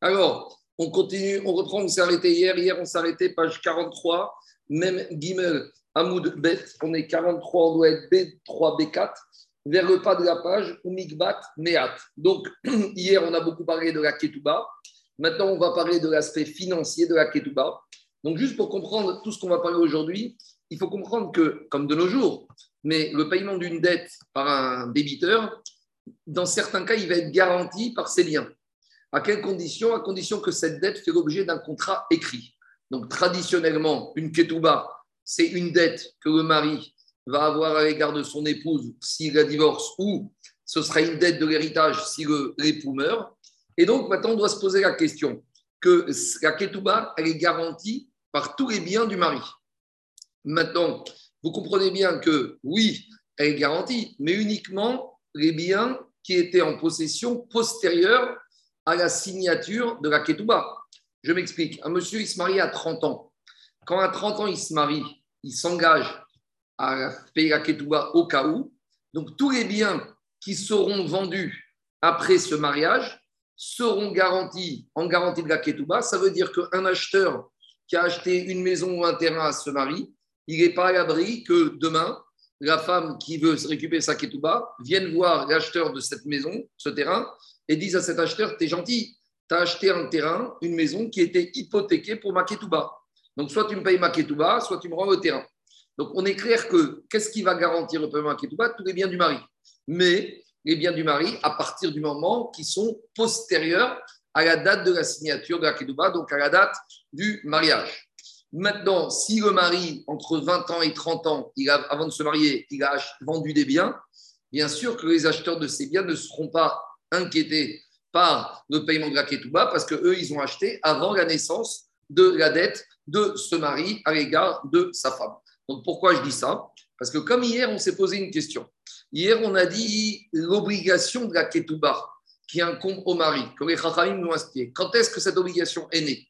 Alors, on continue, on reprend, on s'est arrêté hier. Hier, on s'est arrêté, page 43, même Gimel, Hamoud Bet. On est 43, on doit être B3, B4, vers le pas de la page, Mikbat, Meat. Donc, hier, on a beaucoup parlé de la Ketouba. Maintenant, on va parler de l'aspect financier de la Ketouba. Donc, juste pour comprendre tout ce qu'on va parler aujourd'hui, il faut comprendre que, comme de nos jours, mais le paiement d'une dette par un débiteur, dans certains cas, il va être garanti par ses biens. À quelles conditions À condition que cette dette fait l'objet d'un contrat écrit. Donc, traditionnellement, une ketouba, c'est une dette que le mari va avoir à l'égard de son épouse s'il la divorce ou ce sera une dette de l'héritage si l'époux meurt. Et donc, maintenant, on doit se poser la question que la ketouba, elle est garantie par tous les biens du mari. Maintenant, vous comprenez bien que oui, elle est garantie, mais uniquement les biens qui étaient en possession postérieure à la signature de la ketouba. Je m'explique. Un monsieur, il se marie à 30 ans. Quand à 30 ans, il se marie, il s'engage à payer la ketouba au cas où. Donc, tous les biens qui seront vendus après ce mariage seront garantis en garantie de la ketouba. Ça veut dire qu'un acheteur qui a acheté une maison ou un terrain à ce mari, il n'est pas à l'abri que demain, la femme qui veut récupérer sa ketouba vienne voir l'acheteur de cette maison, ce terrain, et dise à cet acheteur, tu es gentil, tu as acheté un terrain, une maison qui était hypothéquée pour ma ketouba. Donc, soit tu me payes ma ketouba, soit tu me rends le terrain. Donc, on est clair que qu'est-ce qui va garantir le paiement à ketouba? Tous les biens du mari. Mais les biens du mari, à partir du moment qui sont postérieurs à la date de la signature de la ketouba, donc à la date du mariage. Maintenant, si le mari, entre 20 ans et 30 ans, il a, avant de se marier, il a vendu des biens, bien sûr que les acheteurs de ces biens ne seront pas inquiétés par le paiement de la ketouba parce qu'eux, ils ont acheté avant la naissance de la dette de ce mari à l'égard de sa femme. Donc pourquoi je dis ça? Parce que comme hier, on s'est posé une question. Hier, on a dit l'obligation de la ketouba qui incombe au mari, que les Chachamim nous expliqué. Quand est-ce que cette obligation est née?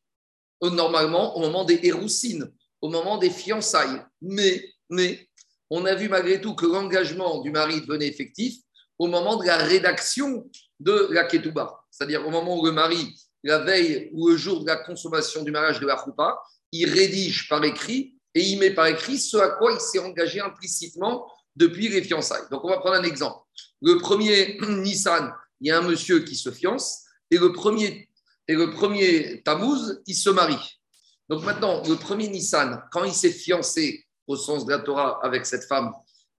Normalement au moment des héroussines, au moment des fiançailles. Mais, mais on a vu malgré tout que l'engagement du mari devenait effectif au moment de la rédaction de la ketouba, c'est-à-dire au moment où le mari, la veille ou le jour de la consommation du mariage de la choupa, il rédige par écrit et il met par écrit ce à quoi il s'est engagé implicitement depuis les fiançailles. Donc on va prendre un exemple. Le premier Nissan, il y a un monsieur qui se fiance et le premier et le premier Tammuz, il se marie. Donc maintenant, le premier Nissan, quand il s'est fiancé au sens de la Torah avec cette femme,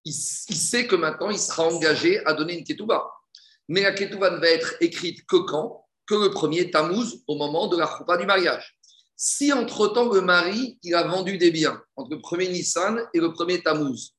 il, sait que maintenant il sera engagé à donner une ketouba. Mais la ketouba ne va être écrite que quand? Que le premier Tammuz, au moment de la choupa du mariage. Si entre-temps le mari, il a vendu des biens entre le premier Nissan et le premier Tammuz,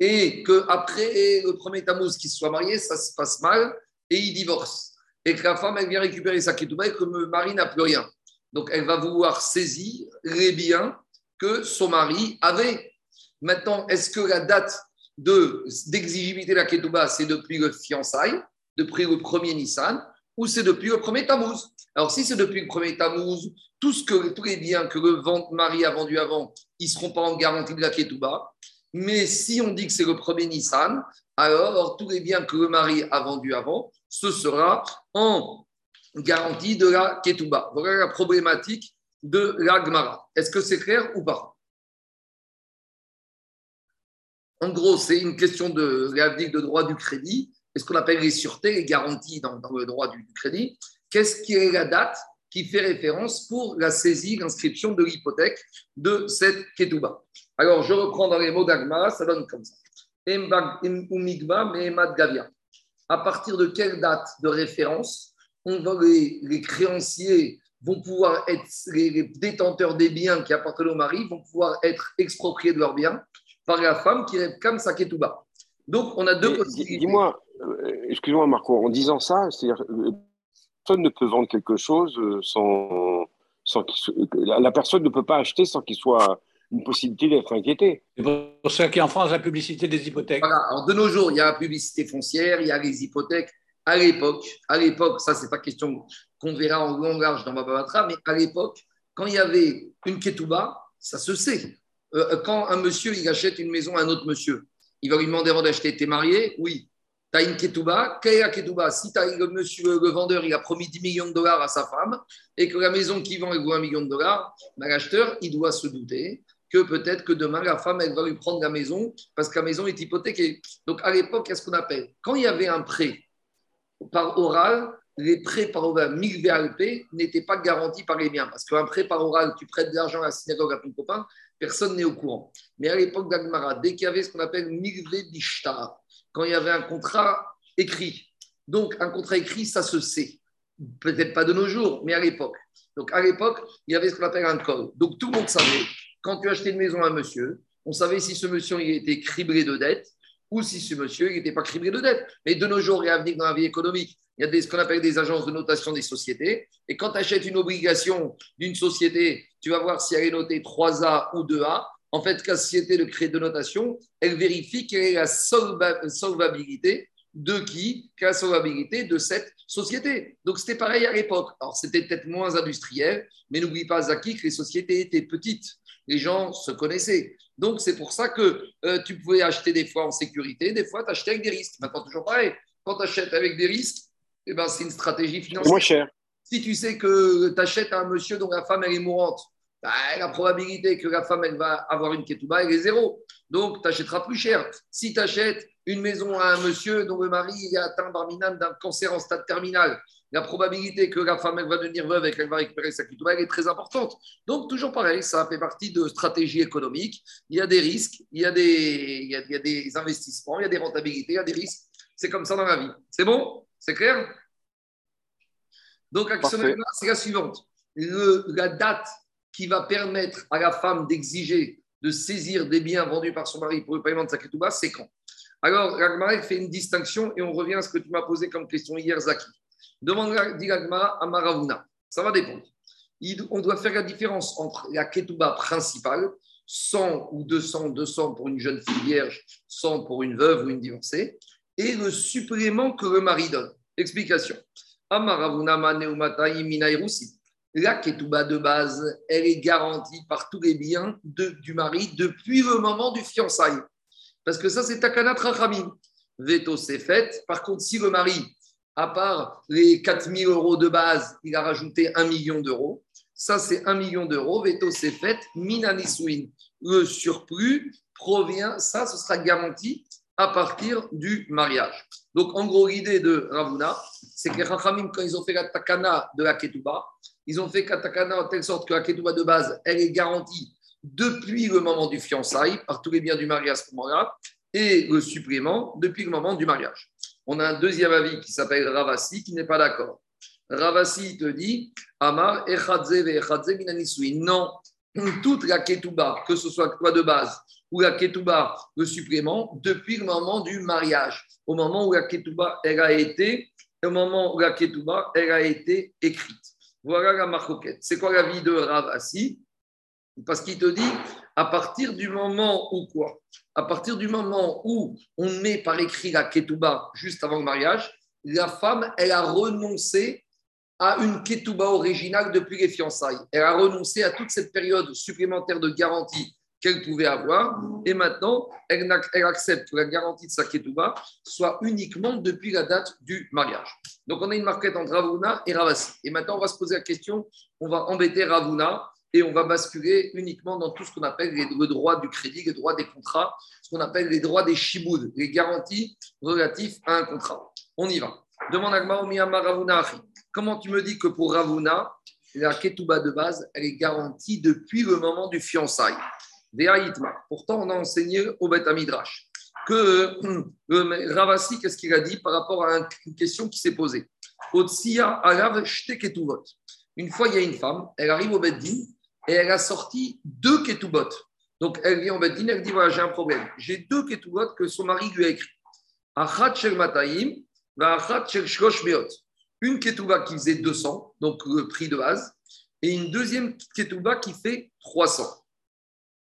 et qu'après le premier Tammuz qui soit marié, ça se passe mal, et il divorce et que la femme, vient récupérer sa ketouba et que le mari n'a plus rien. Donc, elle va vouloir saisir les biens que son mari avait. Maintenant, est-ce que la date d'exigibilité de, la ketouba, c'est depuis le fiançailles, depuis le premier Nissan, ou c'est depuis le premier Tammuz? Alors, si c'est depuis le premier Tammuz, tout ce que, tous les biens que le mari a vendus avant, ils ne seront pas en garantie de la ketouba. Mais si on dit que c'est le premier Nissan, alors tous les biens que le mari a vendus avant, ce sera en garantie de la ketouba. Voilà la problématique de la Gemara. Est-ce que c'est clair ou pas? En gros, c'est une question de de droit du crédit. Est-ce qu'on appelle les sûretés, les garanties dans, le droit du, crédit? Qu'est-ce qui est la date qui fait référence pour la saisie, l'inscription de l'hypothèque de cette ketouba Alors, je reprends dans les mots d'Agma, ça donne comme ça. Gavia à partir de quelle date de référence on va les, créanciers vont pouvoir être, les, détenteurs des biens qui appartiennent au mari vont pouvoir être expropriés de leurs biens par la femme qui est comme Saketouba. Donc, on a deux possibilités. Dis-moi, euh, excuse-moi Marco, en disant ça, c'est-à-dire euh, personne ne peut vendre quelque chose euh, sans, sans la personne ne peut pas acheter sans qu'il soit une possibilité d'être inquiété. C'est pour ça qu'il y a en France la publicité des hypothèques. Voilà. Alors, de nos jours, il y a la publicité foncière, il y a les hypothèques. À l'époque, à l'époque, ça, c'est pas question qu'on verra en long large dans Bababatra, mais à l'époque, quand il y avait une ketouba, ça se sait. Euh, quand un monsieur il achète une maison à un autre monsieur, il va lui demander avant d'acheter T'es marié? Oui. tu as une ketouba? Quelle est la ketouba? Si as le monsieur, le vendeur, il a promis 10 millions de dollars à sa femme et que la maison qui vend, elle vaut 1 million de dollars, ben, l'acheteur, il doit se douter que peut-être que demain, la femme, elle va lui prendre la maison parce que la maison est hypothéquée. Donc, à l'époque, qu'est-ce qu'on appelle? Quand il y avait un prêt par oral, les prêts par oral VLP n'étaient pas garantis par les biens. Parce qu'un prêt par oral, tu prêtes de l'argent à la synagogue à ton copain, personne n'est au courant. Mais à l'époque d'Agmara, dès qu'il y avait ce qu'on appelle Milvé Dishtar, quand il y avait un contrat écrit, donc un contrat écrit, ça se sait. Peut-être pas de nos jours, mais à l'époque. Donc à l'époque, il y avait ce qu'on appelle un code. Donc tout le monde savait, quand tu achetais une maison à un monsieur, on savait si ce monsieur il était criblé de dettes ou si ce monsieur n'était pas criblé de dettes. Mais de nos jours, il y a dans la vie économique, il y a ce qu'on appelle des agences de notation des sociétés. Et quand tu achètes une obligation d'une société, tu vas voir si elle est notée 3A ou 2A. En fait, la société de crédit de notation, elle vérifie quelle est la solvabilité de qui Quelle est la solvabilité de cette société. Donc, c'était pareil à l'époque. Alors, c'était peut-être moins industriel, mais n'oublie pas, Zaki, que les sociétés étaient petites. Les gens se connaissaient. Donc, c'est pour ça que euh, tu pouvais acheter des fois en sécurité, des fois, tu achetais avec des risques. Maintenant, toujours pareil. Quand tu achètes avec des risques, eh ben, c'est une stratégie financière. Moins cher. Si tu sais que tu achètes à un monsieur dont la femme elle est mourante, bah, la probabilité que la femme elle va avoir une ketouba, elle est zéro. Donc, tu achèteras plus cher. Si tu achètes une maison à un monsieur dont le mari est atteint barminam d'un cancer en stade terminal, la probabilité que la femme elle va devenir veuve et qu'elle va récupérer sa elle est très importante. Donc, toujours pareil, ça fait partie de stratégie économique. Il y a des risques, il y a des, il y a des investissements, il y a des rentabilités, il y a des risques. C'est comme ça dans la vie. C'est bon? C'est clair? Donc, c'est la suivante. la date qui va permettre à la femme d'exiger de saisir des biens vendus par son mari pour le paiement de sa ketouba, c'est quand? Alors, Ragmara fait une distinction et on revient à ce que tu m'as posé comme question hier, Zaki. Demande dit à Maravuna. Ça va dépendre. on doit faire la différence entre la ketouba principale, 100 ou 200, 200 pour une jeune fille vierge, 100 pour une veuve ou une divorcée, et le supplément que le mari donne. Explication. La ketouba de base, elle est garantie par tous les biens du mari depuis le moment du fiançailles. Parce que ça, c'est Takana Trachamim. Veto, c'est fait. Par contre, si le mari, à part les 4000 euros de base, il a rajouté 1 million d'euros, ça, c'est 1 million d'euros. Veto, c'est fait. Minaniswin. Le surplus provient, ça, ce sera garanti à partir du mariage. Donc, en gros, l'idée de Ravuna, c'est que Rachamim, quand ils ont fait la takana de la ketouba, ils ont fait la takana en telle sorte que la ketouba de base, elle est garantie depuis le moment du fiançailles, par tous les biens du mariage à ce moment-là, et le supplément depuis le moment du mariage. On a un deuxième avis qui s'appelle Ravasi, qui n'est pas d'accord. Ravasi te dit Amar Non, toute la ketouba, que ce soit quoi de base ou la ketouba, le supplément, depuis le moment du mariage, au moment où la ketouba elle a été, au moment où la ketouba elle a été écrite. Voilà la marcoquette. C'est quoi la vie de Rav Assi Parce qu'il te dit, à partir du moment où quoi? À partir du moment où on met par écrit la ketouba juste avant le mariage, la femme, elle a renoncé à une ketouba originale depuis les fiançailles. Elle a renoncé à toute cette période supplémentaire de garantie qu'elle pouvait avoir. Et maintenant, elle, accepte que la garantie de sa ketouba soit uniquement depuis la date du mariage. Donc, on a une marquette entre Ravuna et Ravasi. Et maintenant, on va se poser la question, on va embêter Ravuna et on va basculer uniquement dans tout ce qu'on appelle les, le droit du crédit, les droits des contrats, ce qu'on appelle les droits des chiboud, les garanties relatives à un contrat. On y va. Demande à Ravuna Comment tu me dis que pour Ravuna, la ketouba de base, elle est garantie depuis le moment du fiançailles? Pourtant, on a enseigné au Beth Midrash que euh, Ravasi, qu'est-ce qu'il a dit par rapport à une question qui s'est posée? Une fois, il y a une femme, elle arrive au Beddin et elle a sorti deux ketubot. Donc, elle vient au Beddin, elle dit voilà, j'ai un problème. J'ai deux ketubot que son mari lui a écrit. Achat shel mataim, achat shel shlosh Une ketuba qui faisait 200, donc le prix de base, et une deuxième ketuba qui fait 300.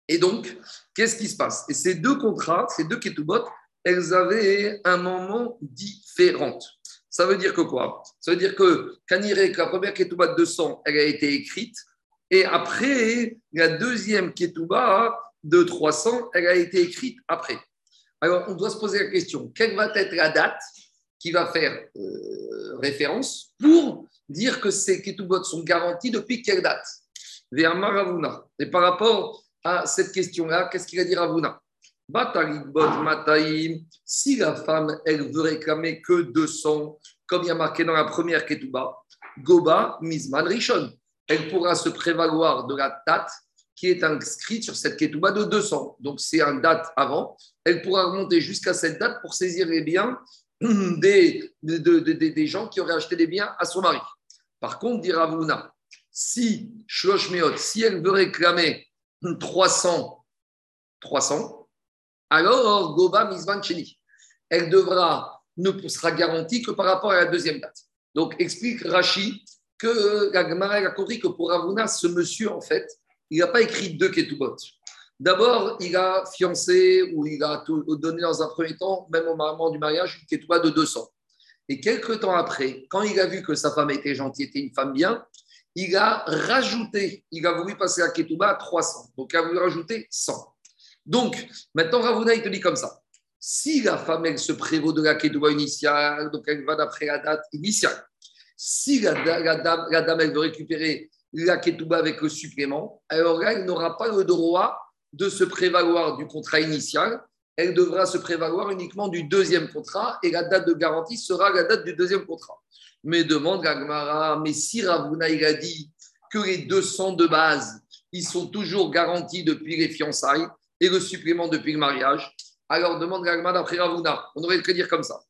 Et donc, qu'est-ce qui se passe? Et ces deux contrats, ces deux ketubot, elles avaient un moment différent. Ça veut dire que quoi? Ça veut dire que Kanirek, la première ketouba de 200, elle a été écrite. Et après, la deuxième ketouba de 300, elle a été écrite après. Alors, on doit se poser la question quelle va être la date qui va faire euh, référence pour dire que ces ketubot sont garantis depuis quelle date? Vers Maravuna. Et par rapport à cette question-là, qu'est-ce qu'il a dit Ravuna? Si la femme, elle veut réclamer que 200, comme il y a marqué dans la première ketuba, Goba Mizman Rishon, elle pourra se prévaloir de la date qui est inscrite sur cette ketuba de 200. Donc, c'est une date avant. Elle pourra remonter jusqu'à cette date pour saisir les biens des, des, gens qui auraient acheté des biens à son mari. Par contre, dira Vuna, si si elle veut réclamer 300, 300, alors Goba Mizvan Cheni, elle devra, ne sera garantie que par rapport à la deuxième date. Donc, explique Rashi que la a compris que pour Ravuna, ce monsieur, en fait, il n'a pas écrit deux ketubot. D'abord, il a fiancé ou il a donné dans un premier temps, même au moment du mariage, une ketouba de 200. Et quelques temps après, quand il a vu que sa femme était gentille, était une femme bien, il a rajouté, il a voulu passer la ketouba à 300. Donc, il a voulu rajouter 100. Donc, maintenant, Ravuna, il te dit comme ça. Si la femme, elle se prévaut de la ketouba initiale, donc elle va d'après la date initiale. Si la, dame, veut récupérer la ketouba avec le supplément, alors là, elle n'aura pas le droit de se prévaloir du contrat initial, elle devra se prévaloir uniquement du deuxième contrat et la date de garantie sera la date du deuxième contrat. Mais demande Gagmara, mais si Ravuna a dit que les 200 de base, ils sont toujours garantis depuis les fiançailles et le supplément depuis le mariage, alors demande Gagmara d'après Ravuna. On aurait pu dire comme ça.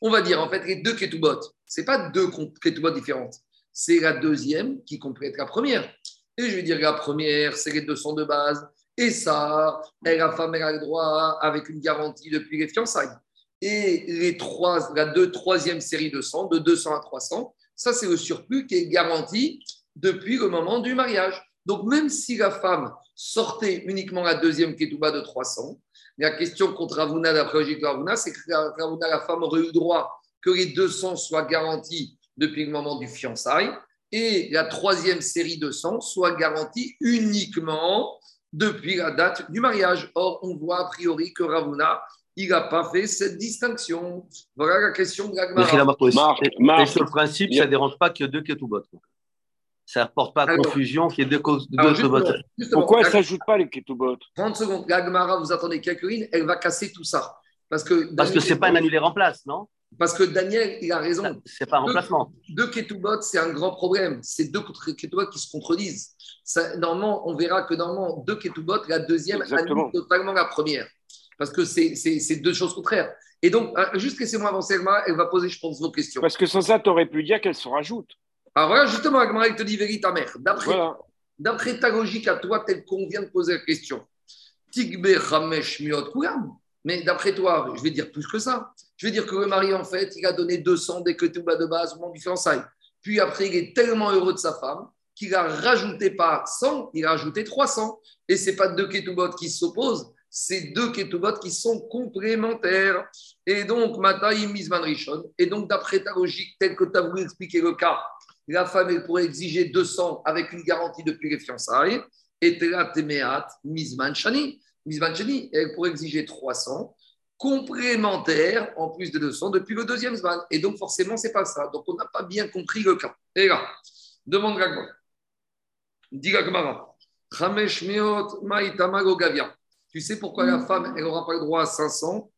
On va dire en fait les deux ketubot, ce pas deux ketubot différentes c'est la deuxième qui complète la première. Et je vais dire la première, c'est les 200 de base. Et ça, elle, la femme, elle a le droit avec une garantie depuis les fiançailles. Et les trois, la deux, troisième série de 100, de 200 à 300, ça, c'est le surplus qui est garanti depuis le moment du mariage. Donc, même si la femme sortait uniquement la deuxième ketouba de 300, la question contre Ravuna, d'après logique Ravuna, c'est que Ravuna, la femme aurait eu le droit que les 200 soient garantis depuis le moment du fiançailles et la troisième série de sang soit garantie uniquement depuis la date du mariage. Or, on voit a priori que Ravuna, il n'a pas fait cette distinction. Voilà la question de la Sur le principe, ça ne dérange pas qu'il y ait deux ketubot. Ça ne porte pas à confusion qu'il y ait deux, ketubot. Pourquoi elle ne s'ajoute pas les ketubot 30 secondes. L'Agmara, vous attendez quelques lignes, elle va casser tout ça. Parce que, Parce que ce n'est pas un annulé remplace, non? Parce que Daniel, il a raison. C'est pas un remplacement. Deux, deux ketubot, c'est un grand problème. C'est deux ketubot qui se contredisent. normalement, on verra que normalement, deux ketubot, la deuxième annule totalement la première. Parce que c'est deux choses contraires. Et donc, euh, juste laissez-moi avancer, Agmara, elle va poser, je pense, vos questions. Parce que sans ça, tu aurais pu dire qu'elle se rajoute. Alors voilà, justement, Agmara, il te dit vérité ta mère. D'après ta logique à toi, telle qu'on vient de poser la question, Tigbe Ramesh Miot mais d'après toi, je vais dire plus que ça. Je vais dire que le mari, en fait, il a donné 200 dès que tout bas de base au moment du fiançailles. Puis après, il est tellement heureux de sa femme qu'il a rajouté pas 100, il a rajouté 300. Et ce n'est pas deux ketubot qui s'opposent, c'est deux ketubot qui sont complémentaires. Et donc, Mataï Mizman Rishon. Et donc, d'après ta logique, telle que tu as voulu expliquer le cas, la femme, elle pourrait exiger 200 avec une garantie depuis les fiançailles. Et elle pourrait exiger 300 complémentaires en plus de 200 depuis le deuxième Zman. Et donc, forcément, ce n'est pas ça. Donc, on n'a pas bien compris le cas. Et là, demande Gagmara. Dis Gagmara. Tu sais pourquoi la femme, elle n'aura pas le droit à 500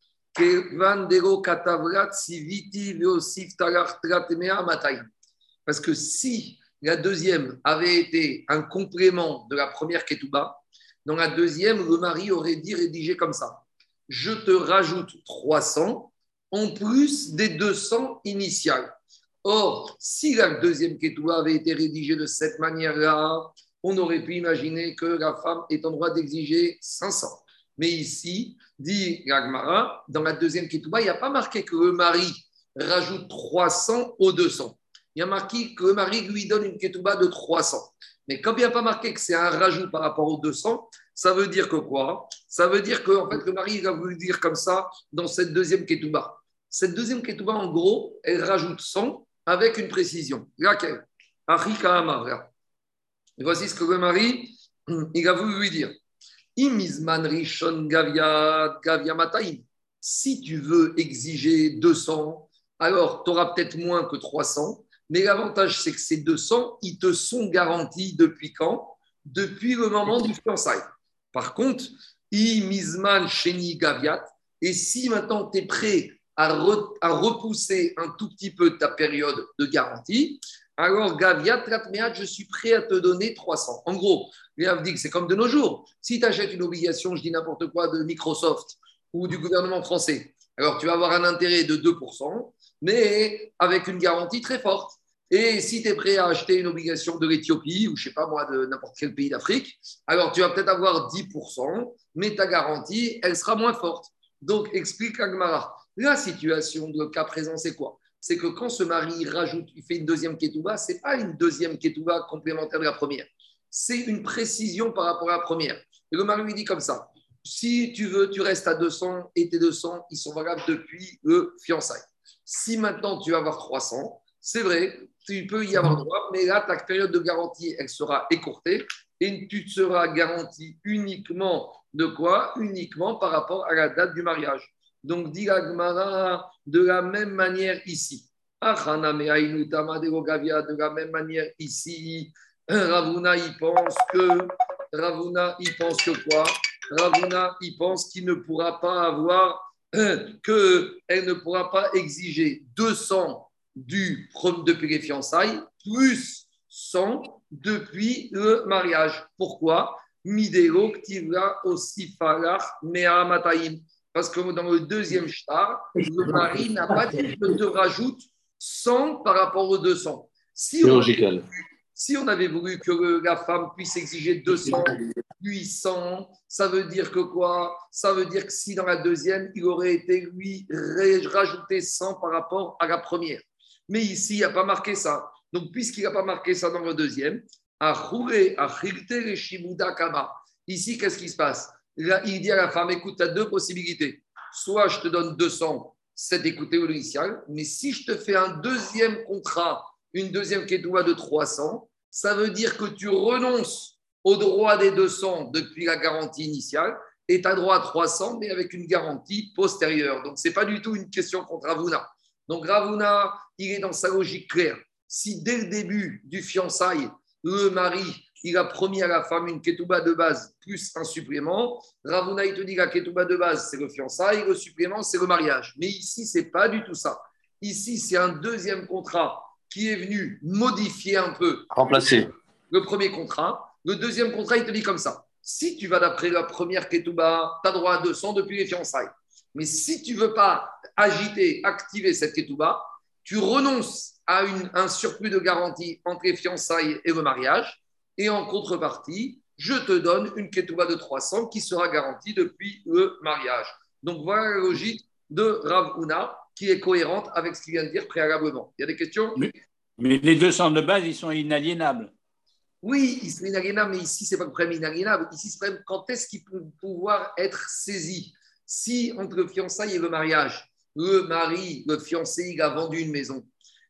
parce que si la deuxième avait été un complément de la première Ketouba, dans la deuxième, le mari aurait dit rédiger comme ça. Je te rajoute 300 en plus des 200 initiales. Or, si la deuxième Ketouba avait été rédigée de cette manière-là, on aurait pu imaginer que la femme est en droit d'exiger 500. Mais ici, dit Gagmara, dans la deuxième Ketouba, il n'y a pas marqué que le mari rajoute 300 aux 200. Il y a marqué que le mari lui donne une Ketouba de 300. Mais comme il n'y a pas marqué que c'est un rajout par rapport aux 200, ça veut dire que quoi? Ça veut dire que en fait, le mari il a voulu dire comme ça dans cette deuxième ketouba. Cette deuxième ketouba, en gros, elle rajoute 100 avec une précision. Laquelle? Voici ce que le mari il a voulu lui dire. Si tu veux exiger 200, alors tu auras peut-être moins que 300, mais l'avantage, c'est que ces 200, ils te sont garantis depuis quand? Depuis le moment du fiançailles. Par contre, Imizman Sheni Gaviat, et si maintenant tu es prêt à, repousser un tout petit peu ta période de garantie, alors Gaviat je suis prêt à te donner 300. En gros, c'est comme de nos jours. Si tu achètes une obligation, je dis n'importe quoi, de Microsoft ou du gouvernement français, alors tu vas avoir un intérêt de 2%, mais avec une garantie très forte. Et si tu es prêt à acheter une obligation de l'Éthiopie ou je sais pas moi, de n'importe quel pays d'Afrique, alors tu vas peut-être avoir 10%, mais ta garantie, elle sera moins forte. Donc, explique Agmara. La situation de cas présent, c'est quoi? C'est que quand ce mari rajoute, il fait une deuxième ketouba, ce n'est pas une deuxième ketouba complémentaire de la première. C'est une précision par rapport à la première. Et le mari lui dit comme ça si tu veux, tu restes à 200 et tes 200, ils sont valables depuis le fiançailles. Si maintenant tu vas avoir 300, c'est vrai, tu peux y avoir droit, mais là, ta période de garantie, elle sera écourtée et tu seras garanti uniquement de quoi? Uniquement par rapport à la date du mariage. Donc, dit de la même manière ici. De la même manière ici, Ravuna, il pense que Ravuna, il pense que quoi? Ravuna, il pense qu'il ne pourra pas avoir, qu'elle ne pourra pas exiger 200 du, depuis les fiançailles, plus 100 depuis le mariage. Pourquoi? Parce que dans le deuxième shtar, le mari n'a pas dit que te rajoute 100 par rapport aux 200. Si on, si on avait voulu que la femme puisse exiger 200, 800, ça veut dire que quoi? Ça veut dire que si dans la deuxième, il aurait été lui rajouté 100 par rapport à la première. Mais ici, il n'a pas marqué ça. Donc, puisqu'il n'a pas marqué ça dans le deuxième, Ici, qu'est-ce qui se passe? Il dit à la femme, écoute, tu as deux possibilités. Soit je te donne 200, c'est d'écouter l'initial, mais si je te fais un deuxième contrat, une deuxième kétoua de 300, ça veut dire que tu renonces au droit des 200 depuis la garantie initiale et tu as droit à 300, mais avec une garantie postérieure. Donc, ce n'est pas du tout une question contre Ravuna. Donc, Ravuna, il est dans sa logique claire. Si dès le début du fiançailles, le mari, il a promis à la femme une ketouba de base plus un supplément. Ravuna, il te dit que la ketouba de base, c'est le fiançailles, le supplément, c'est le mariage. Mais ici, c'est pas du tout ça. Ici, c'est un deuxième contrat qui est venu modifier un peu. Remplacer. Le premier contrat. Le deuxième contrat, il te dit comme ça. Si tu vas d'après la première ketouba, tu as droit à 200 depuis les fiançailles. Mais si tu veux pas agiter, activer cette ketouba, tu renonces à un surplus de garantie entre les fiançailles et le mariage. Et en contrepartie, je te donne une ketouba de 300 qui sera garantie depuis le mariage. Donc voilà la logique de Rav Una qui est cohérente avec ce qu'il vient de dire préalablement. Il y a des questions? Mais, les 200 de base, ils sont inaliénables. Oui, ils sont inaliénables, mais ici, ce n'est pas le problème inaliénable. Ici, c'est le problème quand est-ce qu'ils peuvent pouvoir être saisis? Si entre le fiançailles et le mariage, le mari, le fiancé, il a vendu une maison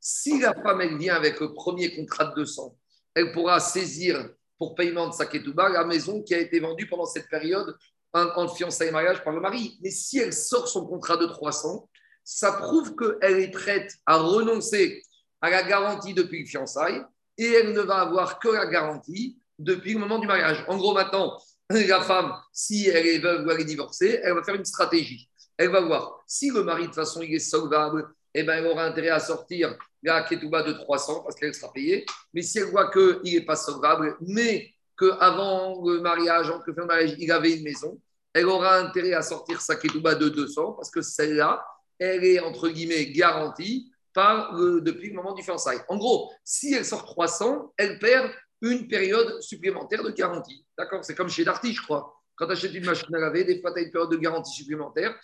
si la femme, elle vient avec le premier contrat de 200, elle pourra saisir pour paiement de sa ketouba la maison qui a été vendue pendant cette période en, fiançailles et mariage par le mari. Mais si elle sort son contrat de 300, ça prouve qu'elle est prête à renoncer à la garantie depuis le fiançailles et elle ne va avoir que la garantie depuis le moment du mariage. En gros, maintenant, la femme, si elle est veuve ou elle est divorcée, elle va faire une stratégie. Elle va voir si le mari, de toute façon, il est solvable, eh ben, elle aura intérêt à sortir la ketouba de 300 parce qu'elle sera payée. Mais si elle voit qu'il n'est pas solvable, mais qu'avant le mariage, entre le il avait une maison, elle aura intérêt à sortir sa ketouba de 200 parce que celle-là, elle est entre guillemets garantie par depuis le moment du fiançailles. En gros, si elle sort 300, elle perd une période supplémentaire de garantie. D'accord? C'est comme chez Darty, je crois. Quand tu achètes une machine à laver, des fois, tu as une période de garantie supplémentaire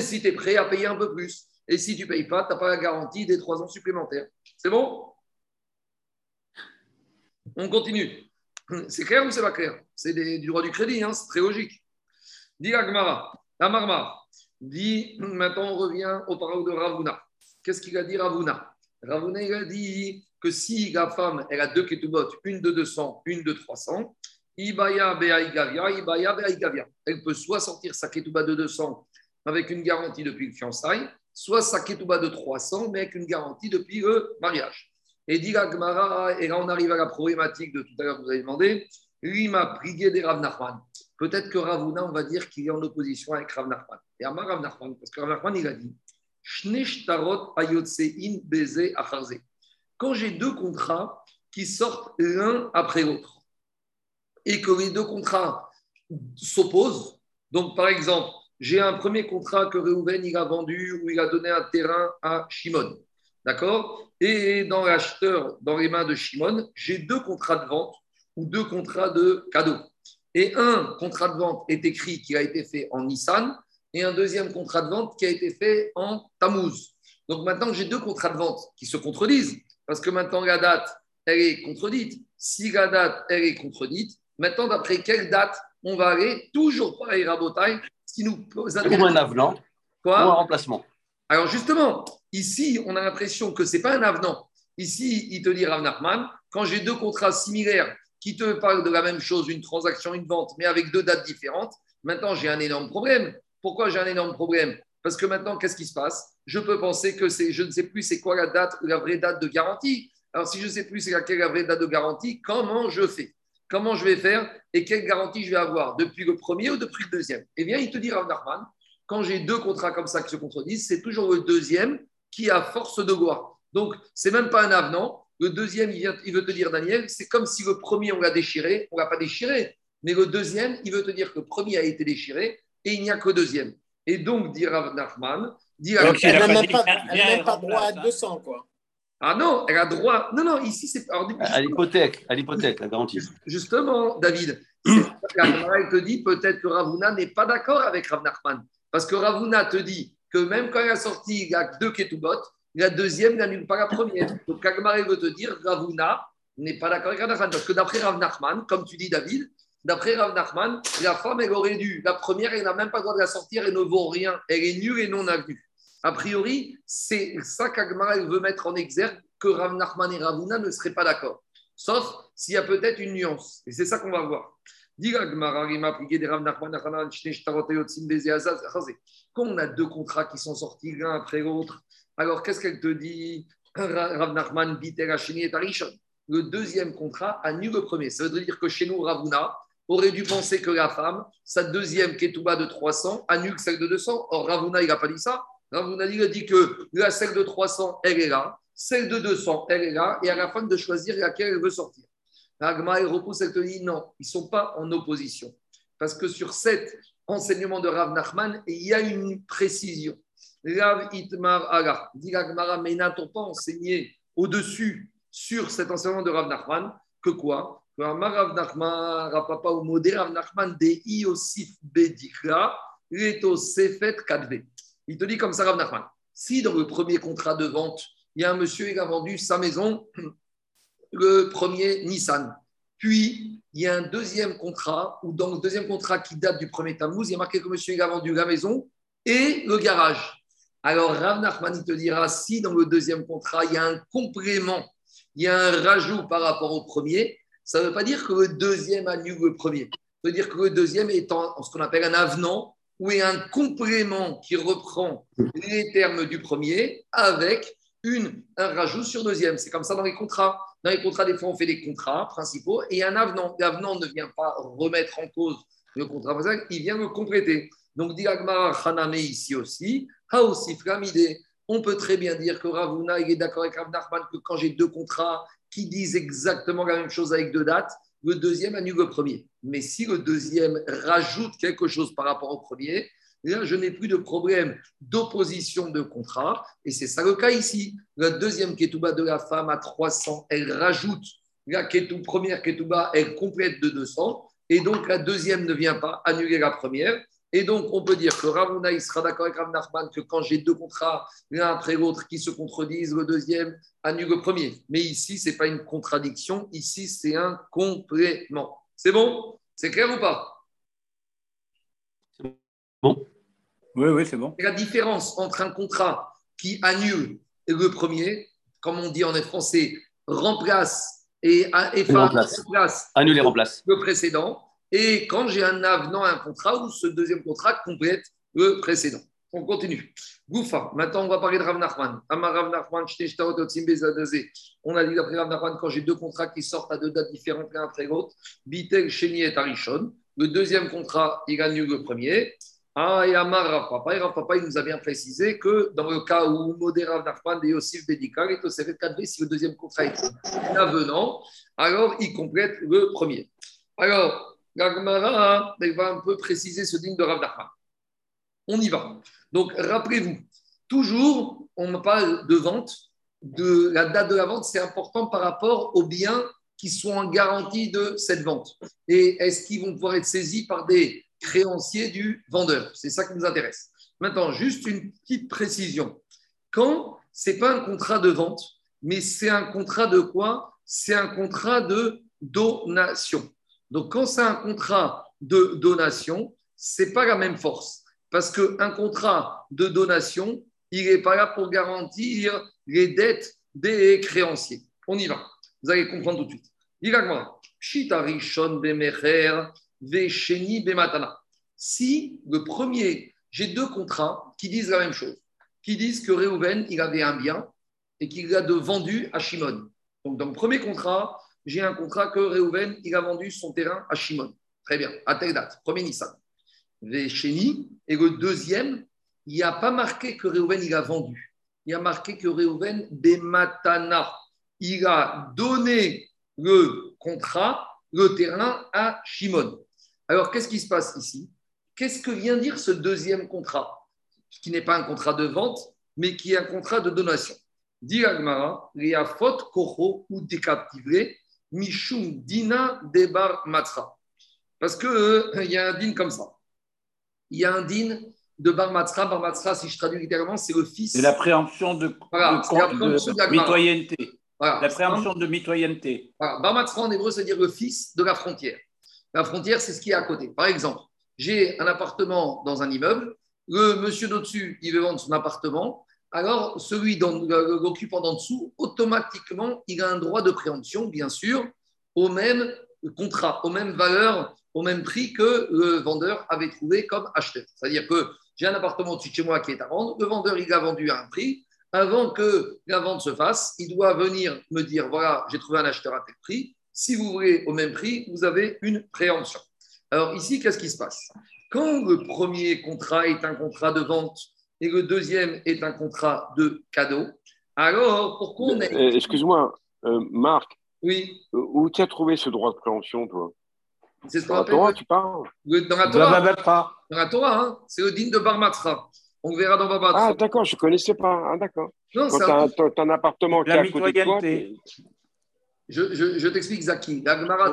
si tu es prêt à payer un peu plus. Et si tu ne payes pas, tu n'as pas la garantie des trois ans supplémentaires. C'est bon? On continue. C'est clair ou c'est pas clair? C'est du droit du crédit, hein, c'est très logique. Dis Agmara, la Dit, maintenant on revient au parole de Ravuna. Qu'est-ce qu'il a dit Ravuna? Ravuna, il a dit que si la femme, elle a deux ketubot, une de 200, une de 300, Ibaya Beaïgavia, Ibaya Beaïgavia. Elle peut soit sortir sa ketouba de 200 avec une garantie depuis le fiançailles, soit sa ketouba de 300, mais avec une garantie depuis le mariage. Et dit Gmara, et là on arrive à la problématique de tout à l'heure que vous avez demandé, lui m'a prié des Rav Nachman. Peut-être que Ravuna, on va dire qu'il est en opposition avec Rav Nachman. Et Amar Rav Nachman, parce que Rav Nachman, il a dit Quand j'ai deux contrats qui sortent l'un après l'autre, et que les deux contrats s'opposent, donc par exemple, j'ai un premier contrat que Reuven il a vendu ou il a donné un terrain à Shimon. D'accord? Et dans l'acheteur, dans les mains de Shimon, j'ai deux contrats de vente ou deux contrats de cadeau. Et un contrat de vente est écrit qui a été fait en Nissan et un deuxième contrat de vente qui a été fait en Tammuz. Donc maintenant, j'ai deux contrats de vente qui se contredisent parce que maintenant la date, elle est contredite. Si la date, elle est contredite, maintenant, d'après quelle date on va aller Toujours pareil, Rabotai, qui nous pose un avenant Quoi ou un remplacement. Alors justement, ici, on a l'impression que ce n'est pas un avenant. Ici, il te dit Rav Nachman, quand j'ai deux contrats similaires qui te parlent de la même chose, une transaction, une vente, mais avec deux dates différentes, maintenant j'ai un énorme problème. Pourquoi j'ai un énorme problème? Parce que maintenant, qu'est-ce qui se passe? Je peux penser que c'est, je ne sais plus c'est quoi la date, la vraie date de garantie. Alors si je ne sais plus c'est laquelle la vraie date de garantie, comment je fais? Comment je vais faire et quelle garantie je vais avoir? Depuis le premier ou depuis le deuxième? Eh bien, il te dit Rav quand j'ai deux contrats comme ça qui se contredisent, c'est toujours le deuxième qui a force de loi. Donc, c'est même pas un avenant. Le deuxième, il, vient, il veut te dire, Daniel, c'est comme si le premier, on l'a déchiré, on ne l'a pas déchiré. Mais le deuxième, il veut te dire que le premier a été déchiré et il n'y a que le deuxième. Et donc, dit Rav Nachman, dit elle n'a même, pas, droit à 200, quoi. Ah non, elle a droit. Non, non, ici, c'est. À l'hypothèque, à l'hypothèque, la garantie. Justement, David, elle te dit peut-être que Ravuna n'est pas d'accord avec Rav Nachman. Parce que Ravuna te dit que même quand il a sorti, il y a deux ketubot, la deuxième n'annule pas la première. Donc, Kagmar veut te dire Ravuna n'est pas d'accord avec Rav Nachman. Parce que d'après Rav Nachman, comme tu dis, David, d'après Rav Nachman, la femme, elle aurait dû. La première, elle n'a même pas le droit de la sortir, elle ne vaut rien. Elle est nulle et non avenue. A priori, c'est ça qu'Agmara veut mettre en exergue que Rav Nachman et Ravuna ne seraient pas d'accord. Sauf s'il y a peut-être une nuance. Et c'est ça qu'on va voir. Quand on a deux contrats qui sont sortis l'un après l'autre, alors qu'est-ce qu'elle te dit Rav Nachman, et Le deuxième contrat annule le premier. Ça veut dire que chez nous, Ravuna aurait dû penser que la femme, sa deuxième ketouba de 300, annule celle de 200. Or, Ravuna, il n'a pas dit ça. Ravuna, il a dit que la celle de 300, elle est là. Celle de 200, elle est là. Et à la fin, de choisir laquelle elle veut sortir. Agma, il repousse, elle te dit non, ils ne sont pas en opposition. Parce que sur cet enseignement de Rav Nachman, il y a une précision. Rav Itmar Aga, dit mais n'a-t-on pas enseigné au-dessus sur cet enseignement de Rav Nachman que quoi? Que Rav Nachman, Rapapa ou Modé Rav Nachman, de Iosif Bedikra, Reto Sefet Kadve. Il te dit comme ça, Rav Nachman. Si dans le premier contrat de vente, il y a un monsieur qui a vendu sa maison le premier Nissan. Puis, il y a un deuxième contrat, ou dans le deuxième contrat qui date du premier Tammuz, il y marqué que monsieur a vendu la maison et le garage. Alors, Rav Nachman, te dira, si dans le deuxième contrat, il y a un complément, il y a un rajout par rapport au premier, ça ne veut pas dire que le deuxième annule le premier. Ça veut dire que le deuxième est en, ce qu'on appelle un avenant, ou est un complément qui reprend les termes du premier avec un rajout sur deuxième. C'est comme ça dans les contrats. Dans les contrats, des fois, on fait des contrats principaux et un avenant. L'avenant ne vient pas remettre en cause le contrat il vient le compléter. Donc, Diagmar Haname ici aussi, ha aussi. On peut très bien dire que Ravuna, est d'accord avec Rav Nachman que quand j'ai deux contrats qui disent exactement la même chose avec deux dates, le deuxième annule le premier. Mais si le deuxième rajoute quelque chose par rapport au premier, Là, je n'ai plus de problème d'opposition de contrat. Et c'est ça le cas ici. La deuxième ketouba de la femme à 300, elle rajoute la ketou, première ketouba, elle complète de 200. Et donc, la deuxième ne vient pas annuler la première. Et donc, on peut dire que Ravuna, il sera d'accord avec Rav Nachman que quand j'ai deux contrats, l'un après l'autre, qui se contredisent, le deuxième annule le premier. Mais ici, ce n'est pas une contradiction. Ici, c'est un complément. C'est bon? C'est clair ou pas? Bon. Oui, oui, c'est bon. La différence entre un contrat qui annule le premier, comme on dit en français, remplace et, et remplace. Annuler remplace. le précédent. Et quand j'ai un avenant à un contrat, où ce deuxième contrat complète le précédent. On continue. Goufa. Maintenant, on va parler de Rav Nachman. On a dit d'après Rav Nachman, quand j'ai deux contrats qui sortent à deux dates différentes l'un après l'autre, Bitel, Sheni et Arishon. Le deuxième contrat, il gagne le premier. Ah, et Amar Rav Papa. Et Rav Papa, il nous a bien précisé que dans le cas où Modé Rav Nachman et Yosif Bédikal et Tosefet 4 si le deuxième contrat est avenant, alors il complète le premier. Alors, Gagmara, va un peu préciser ce digne de Rav. On y va. Donc, rappelez-vous, toujours, on parle de vente, de la date de la vente, c'est important par rapport aux biens qui sont en garantie de cette vente. Et est-ce qu'ils vont pouvoir être saisis par des créanciers du vendeur? C'est ça qui nous intéresse. Maintenant, juste une petite précision. Quand ce n'est pas un contrat de vente, mais c'est un contrat de quoi? C'est un contrat de donation. Donc, quand c'est un contrat de donation, ce n'est pas la même force. Parce qu'un contrat de donation, il n'est pas là pour garantir les dettes des créanciers. On y va. Vous allez comprendre tout de suite. Si le premier, j'ai deux contrats qui disent la même chose, qui disent que Réhouven, il avait un bien et qu'il l'a vendu à Shimon. Donc, dans le premier contrat, j'ai un contrat que Réhouven, il a vendu son terrain à Shimon. Très bien, à telle date, premier Nissan. Véchéni. Et le deuxième, il n'y a pas marqué que Réhouven il a vendu. Il y a marqué que Réhouven Bematana, il a donné le contrat, le terrain à Shimon. Alors, qu'est-ce qui se passe ici? Qu'est-ce que vient dire ce deuxième contrat? Qui n'est pas un contrat de vente, mais qui est un contrat de donation. Dit Agmara, faute Koho ou décaptivé, Mishum Dina Debar Matra. Parce qu'il euh, y a un din comme ça il y a un din de Bar Matzra. Bar Matzra, si je traduis littéralement, c'est le fils. C'est la préemption de, de, mitoyenneté. La préemption de mitoyenneté. Bar Matzra en hébreu, c'est dire le fils de la frontière. La frontière, c'est ce qui est à côté. Par exemple, j'ai un appartement dans un immeuble. Le monsieur d'au-dessus, il veut vendre son appartement. Alors, celui l'occupant d'en dessous, automatiquement, il a un droit de préemption, bien sûr, au même contrat, aux mêmes valeurs au même prix que le vendeur avait trouvé comme acheteur. C'est-à-dire que j'ai un appartement au-dessus de chez moi qui est à vendre, le vendeur il a vendu à un prix, avant que la vente se fasse, il doit venir me dire voilà, j'ai trouvé un acheteur à tel prix, si vous voulez au même prix, vous avez une préemption. Alors ici, qu'est-ce qui se passe? Quand le premier contrat est un contrat de vente et le deuxième est un contrat de cadeau, alors pourquoi on est... Euh, excuse-moi, euh, Marc. Oui. Où tu as trouvé ce droit de préemption, toi? C'est ce qu'on appelle. Torah, tu parles Dans la Torah. Dans la Torah, hein, c'est digne de Bar Matra. On verra dans Bar Ah, d'accord, je ne connaissais pas. Ah, d'accord. Quand tu as, un appartement qui est à côté de toi. Je, je, je t'explique, Zaki. La Gemara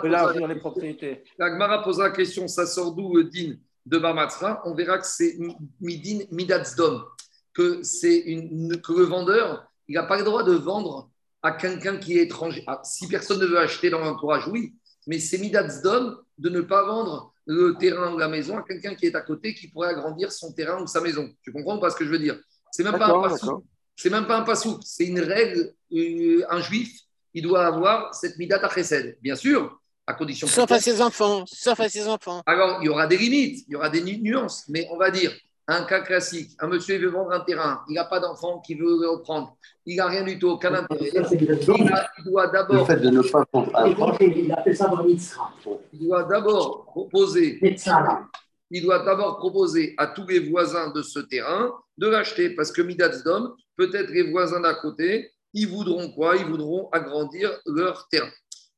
pose, la question ça sort d'où le din? De Bar Matra On verra que c'est Midin Midatsdom, que, une, que le vendeur, il n'a pas le droit de vendre à quelqu'un qui est étranger. Ah, si personne ne veut acheter dans l'entourage, oui, mais c'est Midatsdom de ne pas vendre le terrain ou la maison à quelqu'un qui est à côté qui pourrait agrandir son terrain ou sa maison. Tu comprends pas ce que je veux dire? C'est même, pas un C'est même pas un passou. C'est une règle. Euh, un juif, il doit avoir cette midat à Bien sûr, à condition. Sauf à ses enfants. Sauf à ses enfants. Alors, il y aura des limites, il y aura des nuances, mais on va dire un cas classique, un monsieur veut vendre un terrain, il n'a pas d'enfant qui veut le reprendre, il n'a rien du tout, aucun intérêt. Il, doit d'abord. Le fait de ne pas Il doit d'abord proposer. Il doit d'abord proposer à tous les voisins de ce terrain de l'acheter parce que Midatsdom, peut-être les voisins d'à côté, ils voudront quoi? Ils voudront agrandir leur terrain.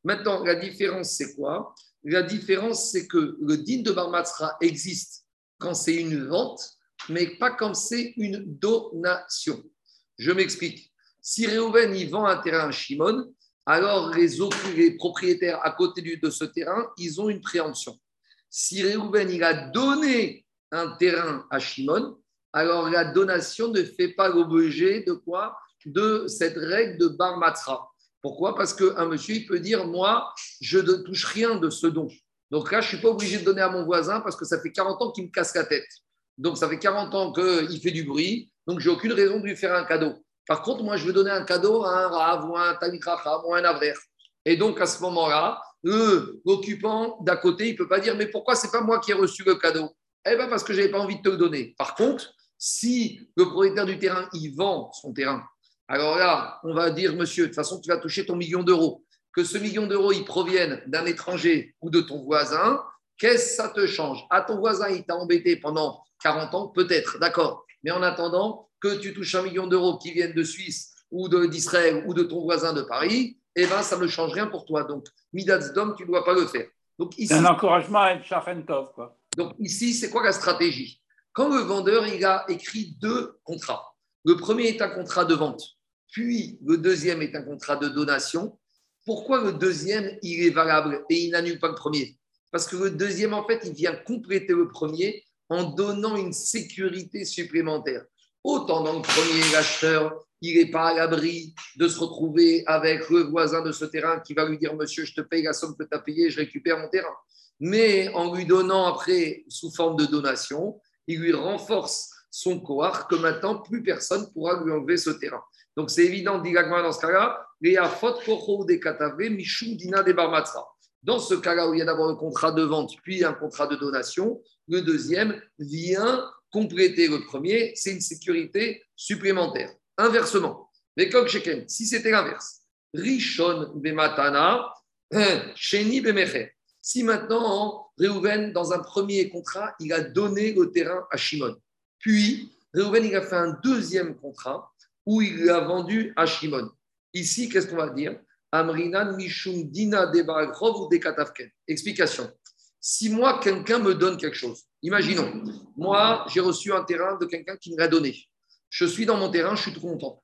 Maintenant, la différence, c'est quoi? La différence, c'est que le din de Barmatsra existe quand c'est une vente mais pas comme c'est une donation. Je m'explique. Si Réhouven y vend un terrain à Shimon, alors les, les propriétaires à côté de ce terrain, ils ont une préemption. Si Réhouven il a donné un terrain à Shimon, alors la donation ne fait pas l'objet de quoi? De cette règle de Bar Matra. Pourquoi? Parce qu'un monsieur, peut dire Moi, je ne touche rien de ce don. Donc là, je ne suis pas obligé de donner à mon voisin parce que ça fait 40 ans qu'il me casse la tête. Donc, ça fait 40 ans qu'il fait du bruit. Donc, j'ai aucune raison de lui faire un cadeau. Par contre, moi, je veux donner un cadeau à un Rav ou à un Tamikracham ou à un Avrer. Et donc, à ce moment-là, l'occupant d'à côté, il ne peut pas dire Mais pourquoi c'est pas moi qui ai reçu le cadeau? Eh bien, parce que je n'avais pas envie de te le donner. Par contre, si le propriétaire du terrain, il vend son terrain, alors là, on va dire Monsieur, de toute façon, tu vas toucher ton million d'euros. Que ce million d'euros, il provienne d'un étranger ou de ton voisin, qu'est-ce que ça te change? À ton voisin, il t'a embêté pendant 40 ans, peut-être, d'accord. Mais en attendant, que tu touches un million d'euros qui viennent de Suisse ou d'Israël ou de ton voisin de Paris, eh ben, ça ne change rien pour toi. Donc, Midas Dom, tu ne dois pas le faire. Donc, ici, un encouragement à être. Quoi. Donc, ici, c'est quoi la stratégie? Quand le vendeur il a écrit deux contrats, le premier est un contrat de vente, puis le deuxième est un contrat de donation. Pourquoi le deuxième, il est valable et il n'annule pas le premier? Parce que le deuxième, en fait, il vient compléter le premier en donnant une sécurité supplémentaire. Autant dans le premier, l'acheteur, il n'est pas à l'abri de se retrouver avec le voisin de ce terrain qui va lui dire Monsieur, je te paye la somme que tu as payée, je récupère mon terrain. Mais en lui donnant après sous forme de donation, il lui renforce son coar que maintenant plus personne pourra lui enlever ce terrain. Donc c'est évident, dit dans ce cas-là, dans ce cas-là où il y a d'abord un contrat de vente puis un contrat de donation, le deuxième vient compléter le premier, c'est une sécurité supplémentaire. Inversement, si c'était l'inverse, Rishon bematana, sheni bemecher. Si maintenant, Reuven, dans un premier contrat, il a donné le terrain à Shimon, puis Reuven, il a fait un deuxième contrat où il l'a vendu à Shimon. Ici, qu'est-ce qu'on va dire? Amrinan Mishum Dina ou Explication. Si moi, quelqu'un me donne quelque chose, imaginons, moi, j'ai reçu un terrain de quelqu'un qui me l'a donné. Je suis dans mon terrain, je suis tout content.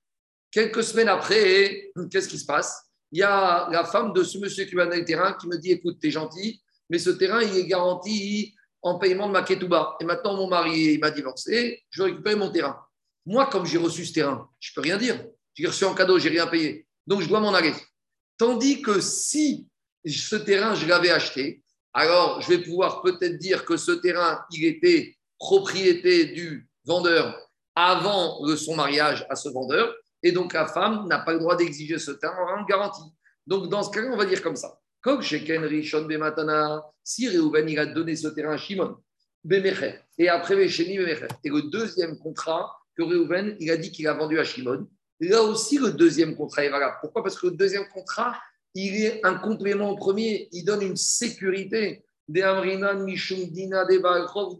Quelques semaines après, qu'est-ce qui se passe? Il y a la femme de ce monsieur qui m'a donné le terrain qui me dit Écoute, tu es gentil, mais ce terrain, il est garanti en paiement de ma ketouba. Et maintenant, mon mari m'a divorcé, je vais récupérer mon terrain. Moi, comme j'ai reçu ce terrain, je ne peux rien dire. J'ai reçu en cadeau, j'ai rien payé. Donc, je dois m'en aller. Tandis que si ce terrain, je l'avais acheté, alors je vais pouvoir peut-être dire que ce terrain, il était propriété du vendeur avant son mariage à ce vendeur, et donc la femme n'a pas le droit d'exiger ce terrain en garantie. Donc dans ce cas-là, on va dire comme ça. Comme chez Rishon Bematana, si Reuven il a donné ce terrain à Shimon, Bemecher, et après Becheni Bemecher, et le deuxième contrat que il a dit qu'il a vendu à Shimon, là aussi le deuxième contrat est valable. Pourquoi? Parce que le deuxième contrat, il est un complément au premier, il donne une sécurité. Des Amrinan, Dina, des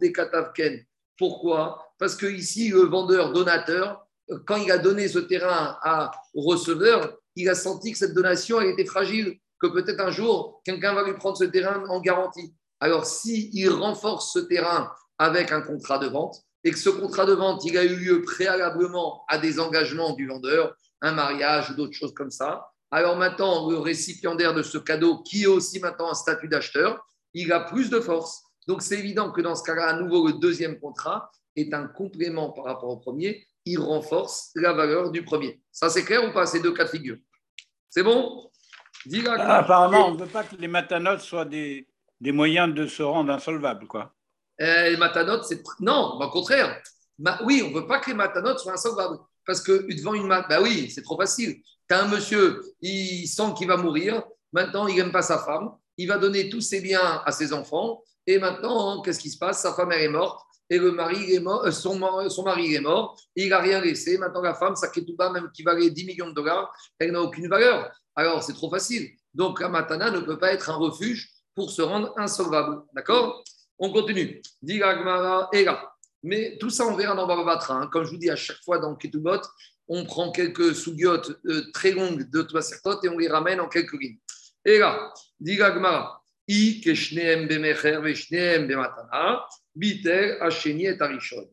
des Katavken. Pourquoi? Parce que ici, le vendeur donateur, quand il a donné ce terrain à, au receveur, il a senti que cette donation était fragile, que peut-être un jour, quelqu'un va lui prendre ce terrain en garantie. Alors, s'il il renforce ce terrain avec un contrat de vente, et que ce contrat de vente, il a eu lieu préalablement à des engagements du vendeur, un mariage ou d'autres choses comme ça, alors maintenant, le récipiendaire de ce cadeau, qui est aussi maintenant un statut d'acheteur, il a plus de force. Donc, c'est évident que dans ce cas-là, à nouveau, le deuxième contrat est un complément par rapport au premier. Il renforce la valeur du premier. Ça, c'est clair ou pas, ces deux cas de figure? C'est bon? Ah, Apparemment, on ne veut pas que les matanotes soient des, moyens de se rendre insolvables, quoi. Euh, les matanotes, c'est. Non, au contraire. oui, on ne veut pas que les matanotes soient insolvables. Parce que devant une mat, bah oui, c'est trop facile. Tu as un monsieur, il sent qu'il va mourir. Maintenant, il n'aime pas sa femme. Il va donner tous ses biens à ses enfants. Et maintenant, qu'est-ce qui se passe? Sa femme, elle est morte. Et le mari est mort, euh, son, son, mari est mort. il n'a rien laissé. Maintenant, la femme, sa ketouba, même qui valait 10 millions de dollars, elle n'a aucune valeur. Alors, c'est trop facile. Donc, la matana ne peut pas être un refuge pour se rendre insolvable. D'accord? On continue. Et là. Mais tout ça, on verra dans Barbatra. Hein. Comme je vous dis à chaque fois dans Ketubot, on prend quelques sougiotes euh, très longues de Toasertot et on les ramène en quelques lignes. Et là, dit Gagmara.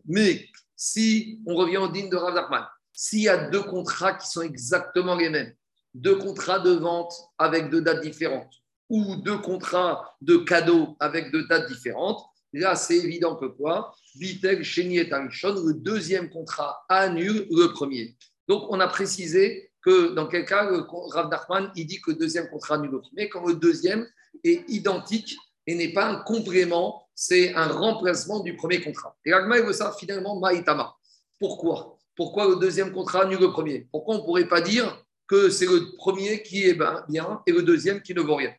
Mais si on revient au digne de Rav Nachman, s'il y a deux contrats qui sont exactement les mêmes, deux contrats de vente avec deux dates différentes, ou deux contrats de cadeaux avec deux dates différentes, là c'est évident que quoi? Vitel, Chéni et le deuxième contrat annule le premier. Donc on a précisé que dans quel cas, Rav Nachman, il dit que le deuxième contrat annule le premier, quand le deuxième est identique et n'est pas un complément, c'est un remplacement du premier contrat. Et Agma, veut ça finalement Maïtama. Pourquoi? Pourquoi le deuxième contrat annule le premier? Pourquoi on ne pourrait pas dire que c'est le premier qui est ben, bien et le deuxième qui ne vaut rien?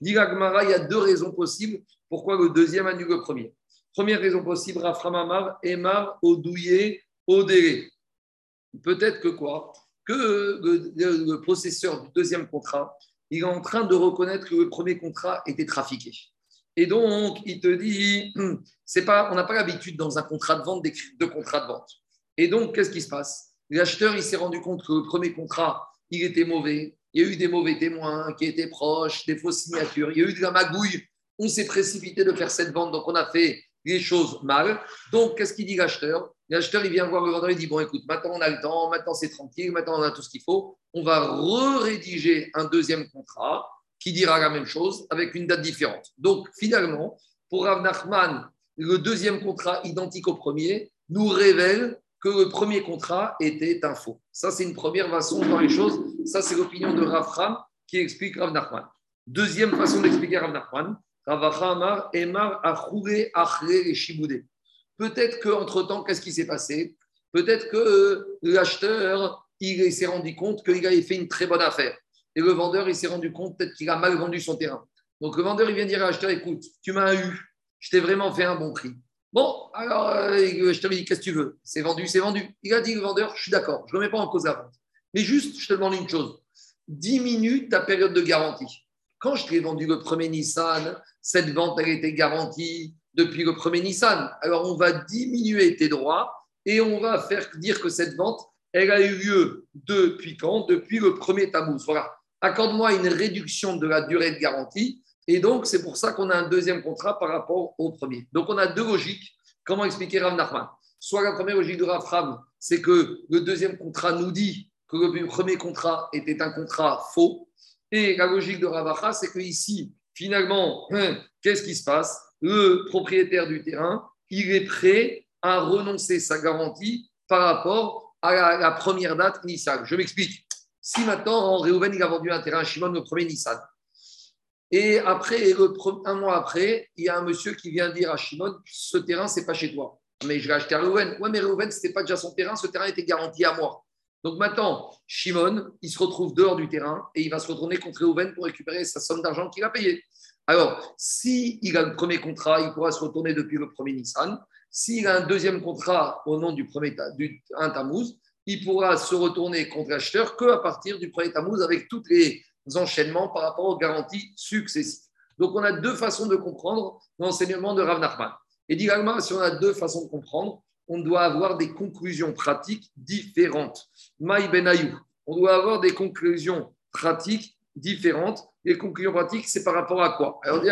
Il y a deux raisons possibles pourquoi le deuxième annule le premier. Première raison possible, Raframamar, Emar, Odouye, Odéré. Peut-être que quoi Que le, le, processeur du deuxième contrat, il est en train de reconnaître que le premier contrat était trafiqué. Et donc, il te dit, hum, c'est pas, on n'a pas l'habitude dans un contrat de vente d'écrire deux contrats de vente. Et donc, qu'est-ce qui se passe? L'acheteur, il s'est rendu compte que le premier contrat, il était mauvais. Il y a eu des mauvais témoins qui étaient proches, des fausses signatures. Il y a eu de la magouille. On s'est précipité de faire cette vente, donc on a fait les choses mal. Donc, qu'est-ce qu'il dit l'acheteur? L'acheteur, il vient voir le vendeur, il dit Bon, écoute, maintenant on a le temps, maintenant c'est tranquille, maintenant on a tout ce qu'il faut. On va re-rédiger un deuxième contrat qui dira la même chose avec une date différente. Donc, finalement, pour Rav Nachman, le deuxième contrat identique au premier nous révèle que le premier contrat était un faux. Ça, c'est une première façon de voir les choses. Ça, c'est l'opinion de Rav qui explique Rav Nachman. Deuxième façon d'expliquer Rav Nachman, Rav Emar et Shiboudé. Peut-être qu'entre-temps, qu'est-ce qui s'est passé? Peut-être que l'acheteur, il s'est rendu compte qu'il avait fait une très bonne affaire. Et le vendeur, il s'est rendu compte peut-être qu'il a mal vendu son terrain. Donc le vendeur, il vient dire à l'acheteur, écoute, tu m'as eu, je t'ai vraiment fait un bon prix. Bon, alors euh, je t'avais dit, qu'est-ce que tu veux? C'est vendu, c'est vendu. Il a dit, le vendeur, je suis d'accord, je ne remets pas en cause la vente. Mais juste, je te demande une chose, diminue ta période de garantie. Quand je t'ai vendu le premier Nissan, cette vente, elle était garantie depuis le premier Nissan. Alors on va diminuer tes droits et on va faire dire que cette vente, elle a eu lieu depuis quand? Depuis le premier Tammuz. Voilà accorde-moi une réduction de la durée de garantie. Et donc, c'est pour ça qu'on a un deuxième contrat par rapport au premier. Donc, on a deux logiques. Comment expliquer Rav Nachman? Soit la première logique de Rav c'est que le deuxième contrat nous dit que le premier contrat était un contrat faux. Et la logique de Ravacha, c'est que ici, finalement, hein, qu'est-ce qui se passe? Le propriétaire du terrain, il est prêt à renoncer sa garantie par rapport à la, la première date initiale. Je m'explique. Si maintenant, Réhouven, il a vendu un terrain à Shimon, le premier Nissan, et après, un mois après, il y a un monsieur qui vient dire à Shimon, ce terrain, c'est pas chez toi. Mais je l'ai acheté à Réhouven. Ouais, mais ce n'était pas déjà son terrain, ce terrain était garanti à moi. Donc maintenant, Shimon, il se retrouve dehors du terrain et il va se retourner contre Réhouven pour récupérer sa somme d'argent qu'il a payée. Alors, s'il il a le premier contrat, il pourra se retourner depuis le premier Nissan. S'il a un deuxième contrat au nom du premier du, un Tammuz, il pourra se retourner contre l'acheteur qu'à partir du premier Tammuz avec tous les enchaînements par rapport aux garanties successives. Donc, on a deux façons de comprendre l'enseignement de Rav Nachman. Et directement, si on a deux façons de comprendre, on doit avoir des conclusions pratiques différentes. Maï Benayou, on doit avoir des conclusions pratiques différentes. Les conclusions pratiques, c'est par rapport à quoi? Alors,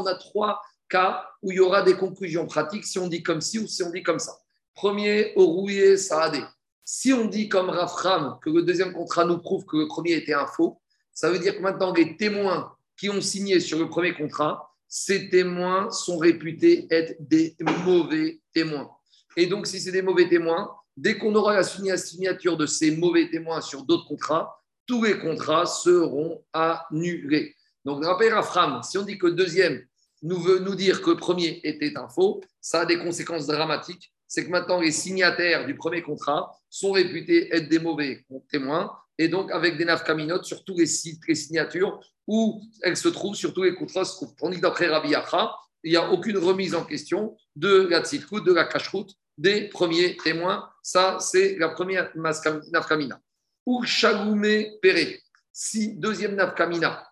on a trois cas où il y aura des conclusions pratiques si on dit comme ci ou si on dit comme ça. Premier, Orouye Saadé. Si on dit comme Rafram que le deuxième contrat nous prouve que le premier était un faux, ça veut dire que maintenant les témoins qui ont signé sur le premier contrat, ces témoins sont réputés être des mauvais témoins. Et donc, si c'est des mauvais témoins, dès qu'on aura la signature de ces mauvais témoins sur d'autres contrats, tous les contrats seront annulés. Donc, rappelez Rafram, si on dit que deuxième nous veut nous dire que le premier était un faux, ça a des conséquences dramatiques c'est que maintenant les signataires du premier contrat sont réputés être des mauvais témoins et donc avec des nafkaminotes sur tous les sites, les signatures où elles se trouvent, sur tous les contrats se trouvent. Tandis que d'après Rabbi Yachra, il n'y a aucune remise en question de la tzitkout, de la cacheroute des premiers témoins. Ça, c'est la première nafkamina. Ou chagoumé péré. Si, deuxième nafkamina.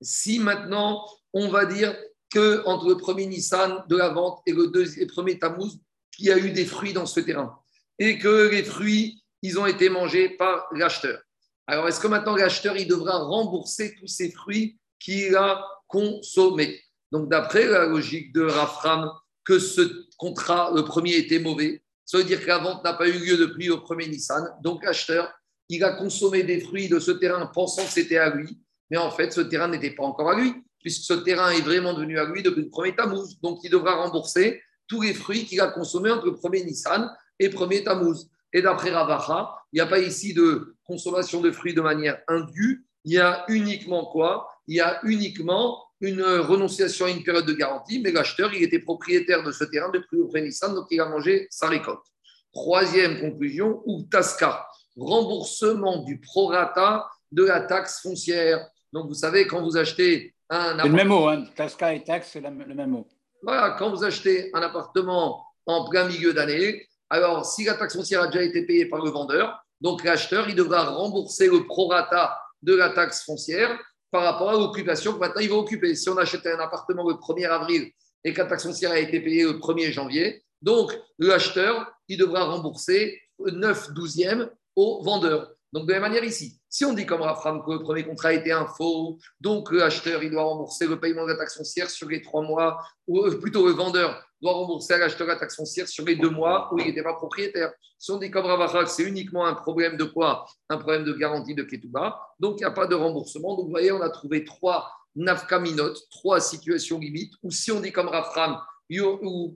Si maintenant, on va dire que entre le premier Nissan de la vente et le, premier Tammuz, qu'il y a eu des fruits dans ce terrain et que les fruits, ils ont été mangés par l'acheteur. Alors, est-ce que maintenant l'acheteur, il devra rembourser tous ces fruits qu'il a consommés? Donc, d'après la logique de Rafram, que ce contrat, le premier était mauvais, ça veut dire que la vente n'a pas eu lieu depuis le premier Nissan. Donc, l'acheteur, il a consommé des fruits de ce terrain pensant que c'était à lui, mais en fait, ce terrain n'était pas encore à lui, puisque ce terrain est vraiment devenu à lui depuis le premier Tammuz. Donc, il devra rembourser tous les fruits qu'il a consommés entre le premier Nissan et le premier Tammuz. Et d'après Ravacha, il n'y a pas ici de consommation de fruits de manière indue, il y a uniquement quoi? Il y a uniquement une renonciation à une période de garantie, mais l'acheteur, il était propriétaire de ce terrain depuis le Nissan, donc il a mangé sa récolte. Troisième conclusion, ou Tasca. remboursement du prorata de la taxe foncière. Donc, vous savez, quand vous achetez un C'est le même mot, hein. Tasca et taxe, c'est le même mot. Voilà, quand vous achetez un appartement en plein milieu d'année, alors si la taxe foncière a déjà été payée par le vendeur, donc l'acheteur, il devra rembourser le prorata de la taxe foncière par rapport à l'occupation que maintenant il va occuper. Si on achetait un appartement le 1er avril et que la taxe foncière a été payée le 1er janvier, donc l'acheteur, il devra rembourser 9 douzièmes au vendeur. Donc, de la même manière ici, si on dit comme Rafram que le premier contrat été un faux, donc l'acheteur, il doit rembourser le paiement de la taxe foncière sur les trois mois, ou euh, plutôt le vendeur doit rembourser à l'acheteur la taxe foncière sur les deux mois où il n'était pas propriétaire. Si on dit comme Rafram c'est uniquement un problème de quoi? Un problème de garantie de Ketouba, donc il n'y a pas de remboursement. Donc, vous voyez, on a trouvé trois nafkaminotes, trois situations limites, où si on dit comme Rafram, il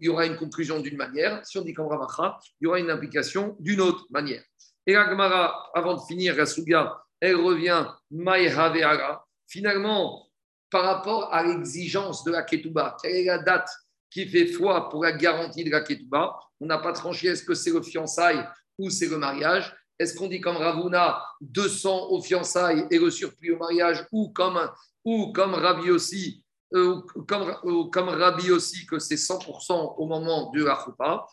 y aura une conclusion d'une manière, si on dit comme Ravacha, il y aura une implication d'une autre manière. Et la avant de finir la Suga, elle revient. Finalement, par rapport à l'exigence de la Ketouba, quelle est la date qui fait foi pour la garantie de la Ketouba? On n'a pas tranché est-ce que c'est le fiançailles ou c'est le mariage? Est-ce qu'on dit comme Ravuna 200 au fiançailles et le surplus au mariage ou comme, ou Ravi aussi euh, comme, aussi que c'est 100% au moment de la choupa.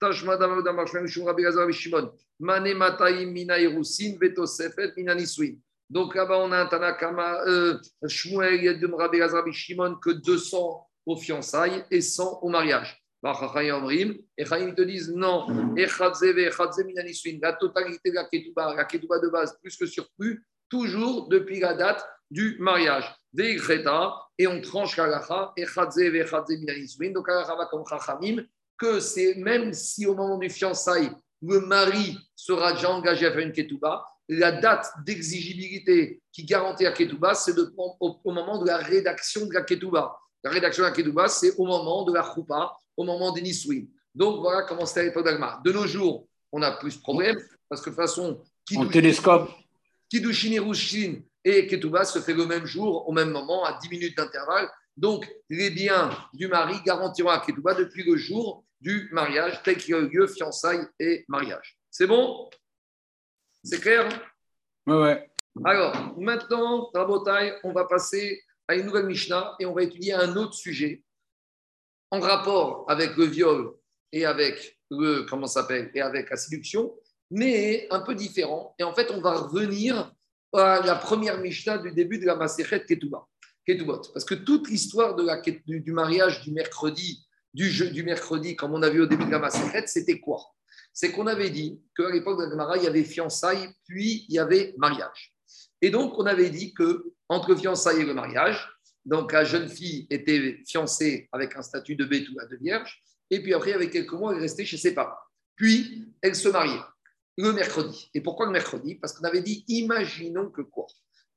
Digagmara uktuva mai aveara. Tashmadam damashmem shum Rabbi Lazar Shimon. Mane mataim mina irusin vetosefet mina nisuin. Donc là-bas, on a un Tanakama, euh, Shmuel Yedum Rabbi Lazar Shimon que 200 aux fiançailles et 100 au mariage. Et Chaim te disent non, la totalité de la ketouba, la ketouba de base, plus que surplus, toujours depuis la date du mariage. Et on tranche l'alacha, et Donc, l'alacha va comme chachamim, que c'est même si au moment du fiançailles, le mari sera déjà engagé à faire une ketouba, la date d'exigibilité qui garantit la ketouba, c'est au, moment de la rédaction de la ketouba. La rédaction de la ketouba, c'est au moment de la choupa, au moment des nisouin. Donc voilà comment c'était à l'époque d'Agma. De nos jours, on a plus de problèmes parce que de toute façon, qui télescope. Kiddushin et Rushin et Ketouba se fait le même jour, au même moment, à 10 minutes d'intervalle. Donc, les biens du mari garantiront à Ketouba depuis le jour du mariage, tel qu'il y a eu lieu, fiançailles et mariage. C'est bon? C'est clair? Oui, oui. Alors, maintenant, Rabotai, on va passer à une nouvelle Mishnah et on va étudier un autre sujet en rapport avec le viol et avec le, comment s'appelle, et avec la séduction, mais un peu différent. Et en fait, on va revenir à la première Mishnah du début de la Maserhet Parce que toute l'histoire de la, du, mariage du mercredi, du jeu du mercredi, comme on a vu au début de la Maserhet, c'était quoi? C'est qu'on avait dit qu'à l'époque de la Gemara, il y avait fiançailles, puis il y avait mariage. Et donc, on avait dit que entre fiançailles et le mariage, donc la jeune fille était fiancée avec un statut de Bétoula de vierge, et puis après, avec quelques mois, elle restait chez ses parents. Puis, elle se mariait le mercredi. Et pourquoi le mercredi? Parce qu'on avait dit, imaginons que quoi?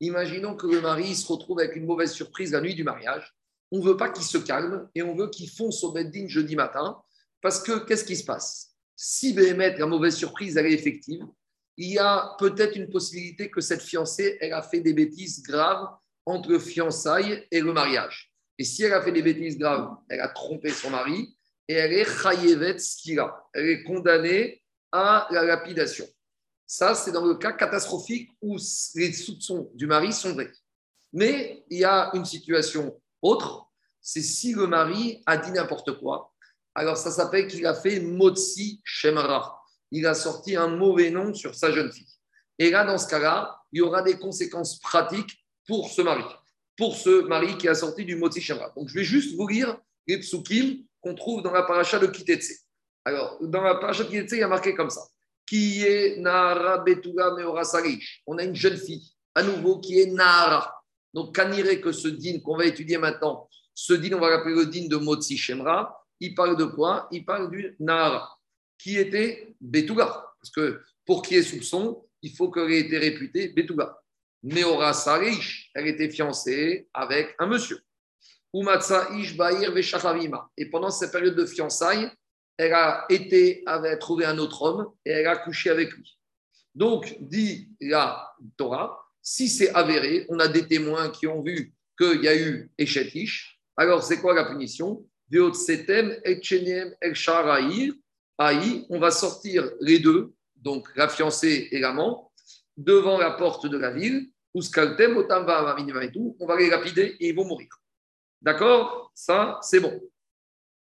Imaginons que le mari se retrouve avec une mauvaise surprise la nuit du mariage. On ne veut pas qu'il se calme et on veut qu'il fonce au bedding jeudi matin. Parce que qu'est-ce qui se passe? Si Béhémet, la mauvaise surprise, elle est effective, il y a peut-être une possibilité que cette fiancée, elle a fait des bêtises graves entre le fiançailles et le mariage. Et si elle a fait des bêtises graves, elle a trompé son mari et elle est chayevet skira. Elle est condamnée à la lapidation. Ça, c'est dans le cas catastrophique où les soupçons du mari sont vrais. Mais il y a une situation autre, c'est si le mari a dit n'importe quoi. Alors ça s'appelle qu'il a fait Motsi Shemra. Il a sorti un mauvais nom sur sa jeune fille. Et là, dans ce cas-là, il y aura des conséquences pratiques pour ce mari, pour ce mari qui a sorti du Motsi Shemra. Donc je vais juste vous lire les psukim qu'on trouve dans la paracha de Kitetse. Alors, dans la parasha qui il y a marqué comme ça. Qui est Nara Betuga Meora On a une jeune fille, à nouveau, qui est Nara. Donc, Kanire, que ce din qu'on va étudier maintenant, ce din, on va l'appeler le din de Motsi Shemra, il parle de quoi? Il parle du Nara, qui était Betuga. Parce que pour qu'il y ait soupçon, il faut qu'elle ait été réputée Betuga. Meora Sarish, elle était fiancée avec un monsieur. Umatsa Ish Bahir Et pendant cette période de fiançailles, elle a été, avait trouvé un autre homme et elle a couché avec lui. Donc, dit la Torah, si c'est avéré, on a des témoins qui ont vu qu'il y a eu Echetish, alors c'est quoi la punition? On va sortir les deux, donc la fiancée et l'amant, devant la porte de la ville, où et tout, on va les lapider et ils vont mourir. D'accord? Ça, c'est bon.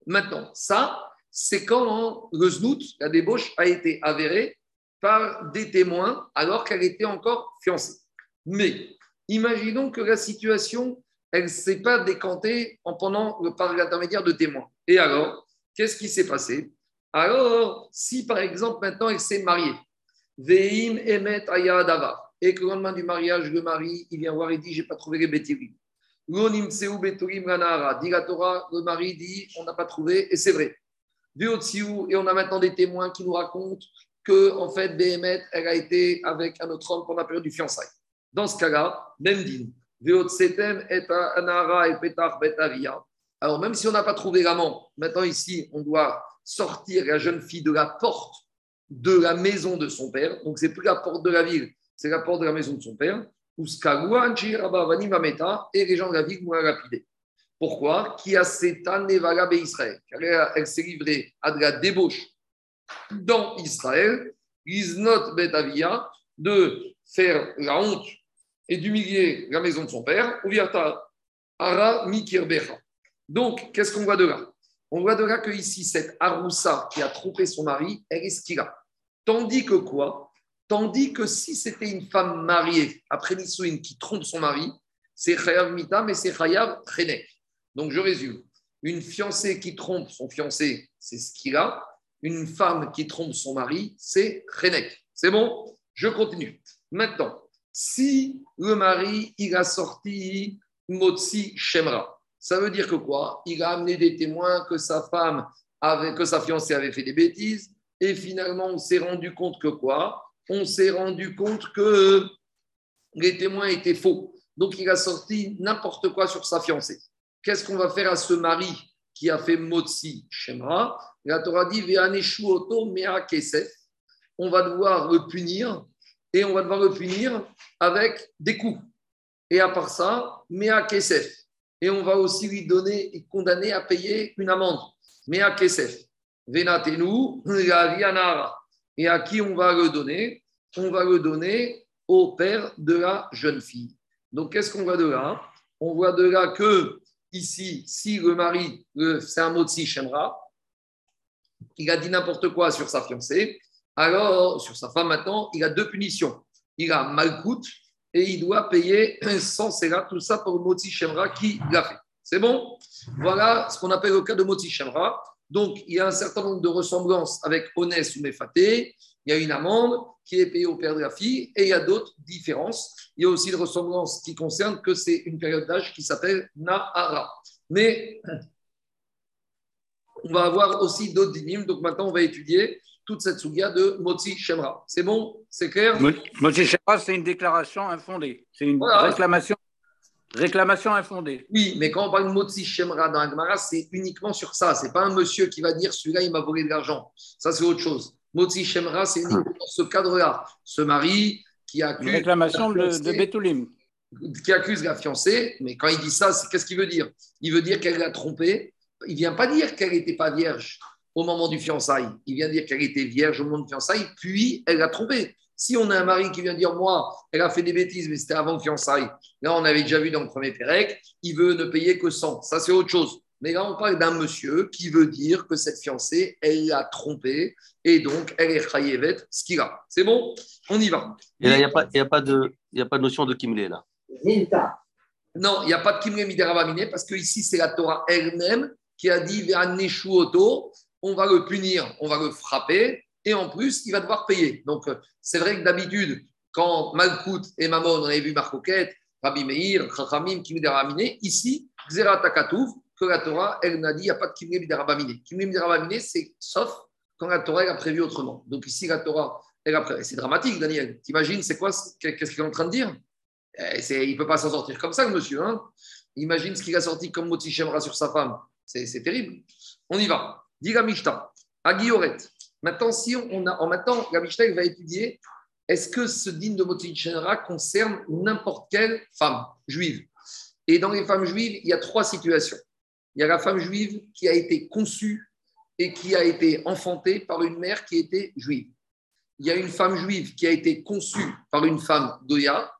Maintenant, ça, c'est quand le znout, la débauche, a été avérée par des témoins alors qu'elle était encore fiancée. Mais imaginons que la situation, elle ne s'est pas décantée en pendant, par l'intermédiaire de témoins. Et alors, qu'est-ce qui s'est passé? Alors, si par exemple maintenant elle s'est mariée, Veim Emet Ayadava, et que le lendemain du mariage, le mari, il vient voir et dit J'ai pas trouvé les bétirim. Dit la Torah, le mari dit On n'a pas trouvé, et c'est vrai. Et on a maintenant des témoins qui nous racontent que, en fait, Behemet, elle a été avec un autre homme pendant la période du fiançailles. Dans ce cas-là, même dit alors, même si on n'a pas trouvé l'amant, maintenant ici, on doit sortir la jeune fille de la porte de la maison de son père. Donc, c'est plus la porte de la ville, c'est la porte de la maison de son père. Et les gens de la ville vont la. Pourquoi? Qui a Israël Elle s'est livrée à de la débauche dans Israël, not betavia, de faire la honte et d'humilier la maison de son père, ara mikirbecha. Donc, qu'est-ce qu'on voit de là? On voit de là que ici, cette Aroussa qui a trompé son mari, elle est ce qu'il a. Tandis que quoi? Tandis que si c'était une femme mariée après l'Issouine qui trompe son mari, c'est Chayav Mita, mais c'est Chayav Renek. Donc, je résume. Une fiancée qui trompe son fiancé, c'est ce qu'il a une femme qui trompe son mari, c'est Renek. C'est bon? Je continue. Maintenant, si le mari, il a sorti Motsi Shemra, ça veut dire que quoi? Il a amené des témoins que sa femme, avait, que sa fiancée avait fait des bêtises, et finalement, on s'est rendu compte que quoi? On s'est rendu compte que les témoins étaient faux. Donc, il a sorti n'importe quoi sur sa fiancée. Qu'est-ce qu'on va faire à ce mari qui a fait Motsi Shemra la Torah dit on va devoir le punir et on va devoir le punir avec des coups. Et à part ça, Mea Kesef. Et on va aussi lui donner et condamner à payer une amende. Mea Kesef. Venatenu, Et à qui on va le donner? On va le donner au père de la jeune fille. Donc, qu'est-ce qu'on voit de là? On voit de là que, ici, si le mari, c'est un mot de Shemra, il a dit n'importe quoi sur sa fiancée, alors sur sa femme maintenant, il a deux punitions. Il a malcoute et il doit payer sans là tout ça pour Moti Shemra qui l'a fait. C'est bon? Voilà ce qu'on appelle le cas de Moti Shemra. Donc, il y a un certain nombre de ressemblances avec Onès ou Mefaté. Il y a une amende qui est payée au père de la fille et il y a d'autres différences. Il y a aussi une ressemblance qui concerne que c'est une période d'âge qui s'appelle Nahara. Mais on va avoir aussi d'autres dynimes. Donc maintenant, on va étudier toute cette souga de Motsi Shemra. C'est bon? C'est clair? Motsi Shemra, c'est une déclaration infondée. C'est une réclamation, réclamation infondée. Oui, mais quand on parle de Motsi Shemra dans Agmara, c'est uniquement sur ça. Ce n'est pas un monsieur qui va dire celui-là, il m'a volé de l'argent. Ça, c'est autre chose. Motsi Shemra, c'est uniquement dans ce cadre-là. Ce mari qui accuse. Une réclamation de, de Betoulim qui accuse la fiancée, mais quand il dit ça, qu'est-ce qu'il veut dire? Il veut dire qu'elle l'a trompé il vient pas dire qu'elle n'était pas vierge au moment du fiançailles. Il vient dire qu'elle était vierge au moment du fiançailles, puis elle l'a trompé. Si on a un mari qui vient dire, moi, elle a fait des bêtises, mais c'était avant le fiançailles, là, on avait déjà vu dans le premier Pérec, il veut ne payer que 100. Ça, c'est autre chose. Mais là, on parle d'un monsieur qui veut dire que cette fiancée, elle l'a trompé, et donc, elle est chayevet, ce qu'il a. C'est bon? On y va. Et là, il n'y a, pas, a, pas de, a pas de notion de kimlé, là. Non, il n'y a pas de kimlé midérabaminé, parce que ici, c'est la Torah elle-même qui a dit auto, on va le punir, on va le frapper, et en plus, il va devoir payer. Donc, euh, c'est vrai que d'habitude, quand Malkout et Mamon, on avait vu Marcoquette, Rabbi Meir, Chachamim, Kimid Raminé, ici, Xera Takatouf, que la Torah, elle n'a dit, il n'y a pas de Kimid. Kimid Raminé, c'est sauf quand la Torah elle a prévu autrement. Donc ici, la Torah, elle a prévu. C'est dramatique, Daniel. T'imagines, c'est quoi Qu'est-ce qu'il est en train de dire? Eh, Il ne peut pas s'en sortir comme ça, le monsieur. Hein Imagine ce qu'il a sorti comme Shemra sur sa femme. C'est terrible. On y va. Mishnah, à Guilloret. Maintenant, si on a, en maintenant, la Mishnah va étudier est-ce que ce digne de Motichenra concerne n'importe quelle femme juive? Et dans les femmes juives, il y a trois situations. Il y a la femme juive qui a été conçue et qui a été enfantée par une mère qui était juive. Il y a une femme juive qui a été conçue par une femme Goya,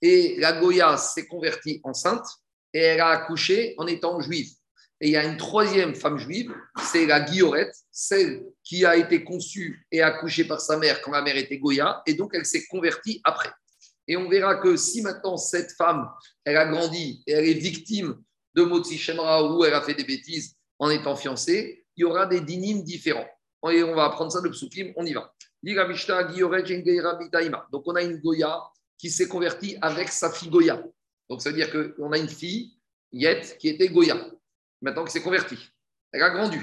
et la Goya s'est convertie enceinte, et elle a accouché en étant juive. Et il y a une troisième femme juive, c'est la Guillorette, celle qui a été conçue et accouchée par sa mère quand la mère était Goya, et donc elle s'est convertie après. Et on verra que si maintenant cette femme, elle a grandi et elle est victime de Motsi Shemra où elle a fait des bêtises en étant fiancée, il y aura des dynimes différents. On va apprendre ça de Psukim, on y va. Donc on a une Goya qui s'est convertie avec sa fille Goya. Donc ça veut dire qu'on a une fille, Yet, qui était Goya, maintenant qui s'est convertie. Elle a grandi.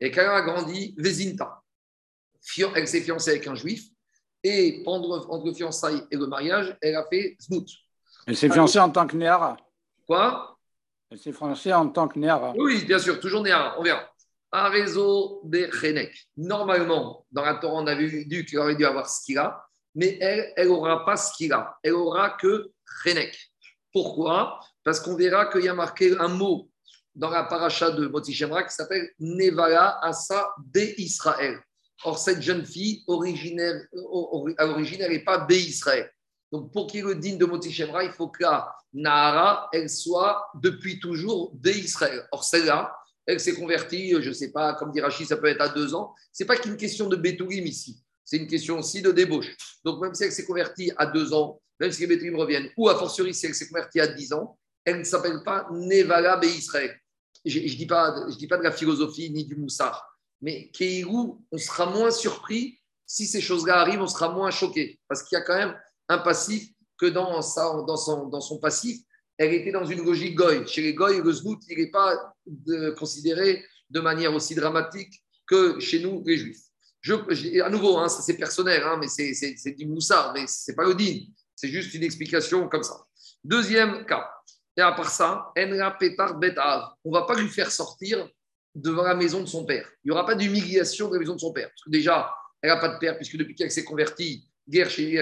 Et quand elle a grandi, Vezinta, elle s'est fiancée avec un juif. Et pendant, entre le fiançailles et le mariage, elle a fait Znout. Elle s'est fiancée en tant que Néara. Quoi? Elle s'est fiancée en tant que Néara. Oui, bien sûr, toujours Néara, on verra. Un réseau des Chenek. Normalement, dans la Torah, on avait vu qu'elle aurait dû avoir Skira, mais elle, elle n'aura pas Skira. Elle aura que Chenek. Pourquoi? Parce qu'on verra qu'il y a marqué un mot dans la paracha de Moti Shemra qui s'appelle Nevala Asa de Israël. Or, cette jeune fille, originaire, à l'origine, elle n'est pas B Israël. Donc, pour qu'il le digne de Moti Shemra, il faut que la Nahara, elle soit depuis toujours B Israël. Or, celle-là, elle s'est convertie, je ne sais pas, comme dit Rachid, ça peut être à deux ans. Ce n'est pas qu'une question de Betoulim ici, c'est une question aussi de débauche. Donc, même si elle s'est convertie à deux ans, même si les Betoulim reviennent, ou a fortiori si elle s'est convertie à dix ans, elle ne s'appelle pas Nevala B Israël je ne dis, pas, de la philosophie ni du moussard, mais Keirou, on sera moins surpris si ces choses-là arrivent, on sera moins choqué, parce qu'il y a quand même un passif que dans, son, passif, elle était dans une logique goy. Chez les goy, le zmout, il n'est pas considéré de manière aussi dramatique que chez nous, les juifs. À nouveau, hein, c'est personnel, hein, mais c'est du moussard, mais ce n'est pas le. C'est juste une explication comme ça. Deuxième cas, et à part ça. On va pas lui faire sortir devant la maison de son père. Il n'y aura pas d'humiliation de la maison de son père. Parce que déjà, elle n'a pas de père, puisque depuis qu'elle s'est convertie, guerre chez lui,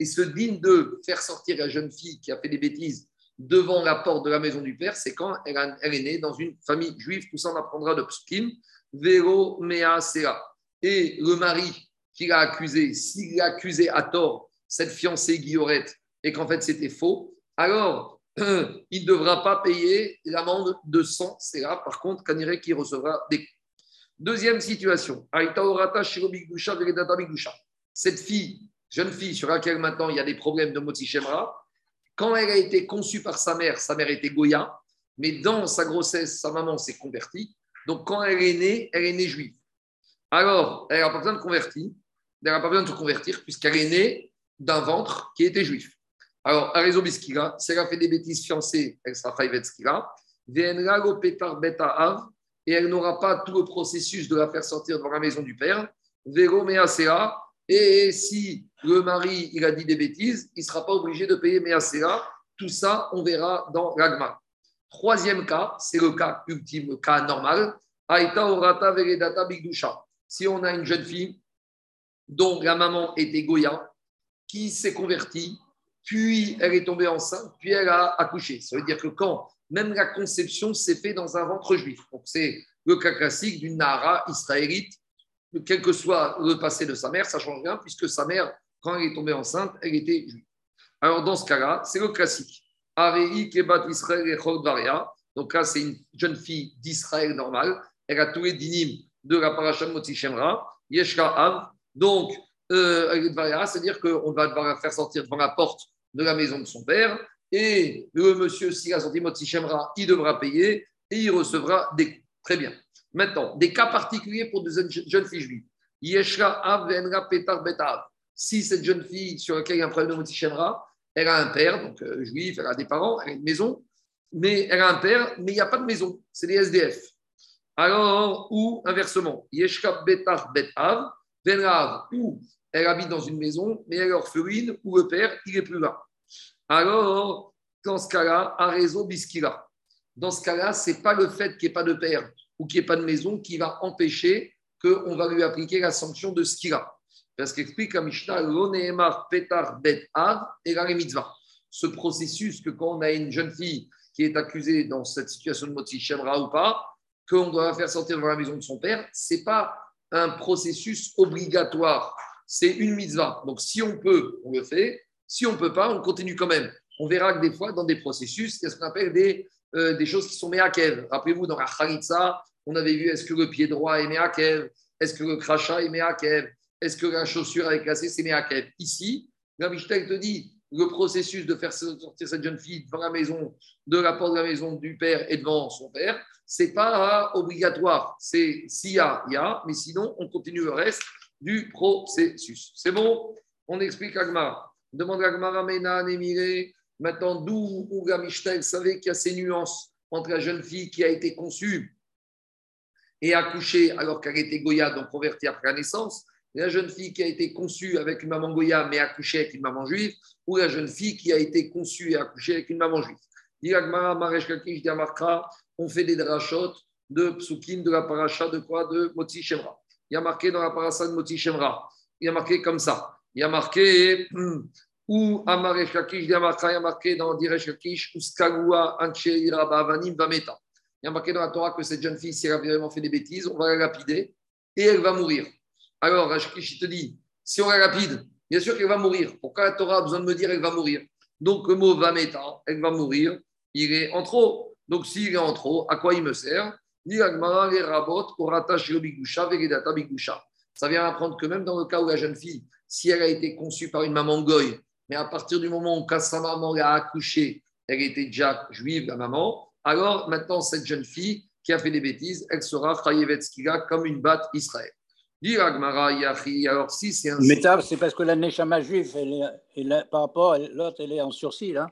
et se digne de faire sortir la jeune fille qui a fait des bêtises devant la porte de la maison du père, c'est quand elle, est née dans une famille juive. Tout ça, on apprendra de Pskim, Vero Mea Sera. Et le mari qui l'a accusé, s'il a accusé à tort cette fiancée Guillorette et qu'en fait c'était faux, alors il ne devra pas payer l'amende de 100 CA. Par contre, Kanire qui recevra des coups. Deuxième situation. Cette fille, jeune fille sur laquelle maintenant il y a des problèmes de Moti Shemra, quand elle a été conçue par sa mère, sa mère était Goya, mais dans sa grossesse, sa maman s'est convertie. Donc quand elle est née, elle est née juive. Alors, elle n'a pas besoin de convertir, elle n'a pas besoin de se convertir puisqu'elle est née d'un ventre qui était juif. Alors, Arezo Biskira, si elle a fait des bêtises fiancées, elle sera Skira. Petar Beta et elle n'aura pas tout le processus de la faire sortir devant la maison du père. Vero Measea, et si le mari il a dit des bêtises, il ne sera pas obligé de payer Measea. Tout ça, on verra dans l'agma. Troisième cas, c'est le cas ultime, le cas normal. Aita Orata Veredata Bigdusha. Si on a une jeune fille dont la maman était Goya, qui s'est convertie puis elle est tombée enceinte, puis elle a accouché. Ça veut dire que quand même la conception s'est faite dans un ventre juif. Donc c'est le cas classique d'une Nara israélite, quel que soit le passé de sa mère, ça change rien, puisque sa mère, quand elle est tombée enceinte, elle était juive. Alors dans ce cas-là, c'est le classique. Arei Kebat Israël et Donc là, c'est une jeune fille d'Israël normale. Elle a tous les de la paracha Motzi Shemra. Yeshka Av. Donc, euh, c'est-à-dire qu'on va devoir la faire sortir devant la porte de la maison de son père. Et le monsieur, s'il a sorti Shemra, il devra payer et il recevra des. Très bien. Maintenant, des cas particuliers pour des jeunes filles juives. Si cette jeune fille sur laquelle il y a un problème de elle a un père, donc euh, juif, elle a des parents, elle a une maison, mais elle a un père, mais il n'y a pas de maison, c'est des SDF. Alors, ou inversement, Yeshka Betar Betav, ou elle habite dans une maison, mais elle est orpheline, ou le père, il n'est plus là. Alors, dans ce cas-là, un réseau biskira. Dans ce cas-là, ce n'est pas le fait qu'il n'y ait pas de père ou qu'il n'y ait pas de maison qui va empêcher qu'on va lui appliquer la sanction de skira. Parce qu'explique à Mishnah, l'oneemar petar bet et la. Ce processus que quand on a une jeune fille qui est accusée dans cette situation de moti shemra ou pas, qu'on doit faire sortir devant la maison de son père, ce n'est pas un processus obligatoire, c'est une mitzvah. Donc si on peut, on le fait. Si on ne peut pas, on continue quand même. On verra que des fois, dans des processus, il y a ce qu'on appelle des, euh, des choses qui sont meakev. Rappelez-vous, dans la Khalitsa, on avait vu est-ce que le pied droit est meakev? Est-ce que le crachat est meakev? Est-ce que la chaussure est cassée, c'est meakev? Ici, la te dit le processus de faire sortir cette jeune fille devant la maison, de la porte de la maison du père et devant son père, c'est pas obligatoire. C'est s'il y a, il y a, mais sinon, on continue le reste du processus. C'est bon? On explique Agmara. Demande Agmara Mena Némiré. Maintenant, d'où Ouga Michel savait qu'il y a ces nuances entre la jeune fille qui a été conçue et accouchée alors qu'elle était Goya, donc convertie après la naissance, la jeune fille qui a été conçue avec une maman Goya mais accouchée avec une maman juive, ou la jeune fille qui a été conçue et accouchée avec une maman juive. On fait des drachotes de psukim de la paracha de quoi? De Moti Shemra. Il y a marqué dans la paracha de Moti Shemra. Il y a marqué comme ça. Il y a marqué ou Amaresh Kakish, il y a marqué dans Diresh Kakish, ou Skagua Anche Irabavanim Vameta. Il y a marqué dans la Torah que cette jeune fille, si elle a vraiment fait des bêtises, on va la lapider et elle va mourir. Alors, Rashkish te dit, si on la lapide, bien sûr qu'elle va mourir. Pourquoi la Torah a besoin de me dire qu'elle va mourir? Donc, le mot Vameta, elle va mourir, il est en trop. Donc, s'il est en trop, à quoi il me sert? Ça vient apprendre que même dans le cas où la jeune fille, si elle a été conçue par une maman goy, mais à partir du moment où sa maman l'a accouchée, elle était déjà juive, la maman, alors maintenant cette jeune fille qui a fait des bêtises, elle sera Chayevetskila comme une batte Israël. Alors si c'est un. Mais c'est parce que la Neshama juive, par rapport à l'autre, elle est en sursis, là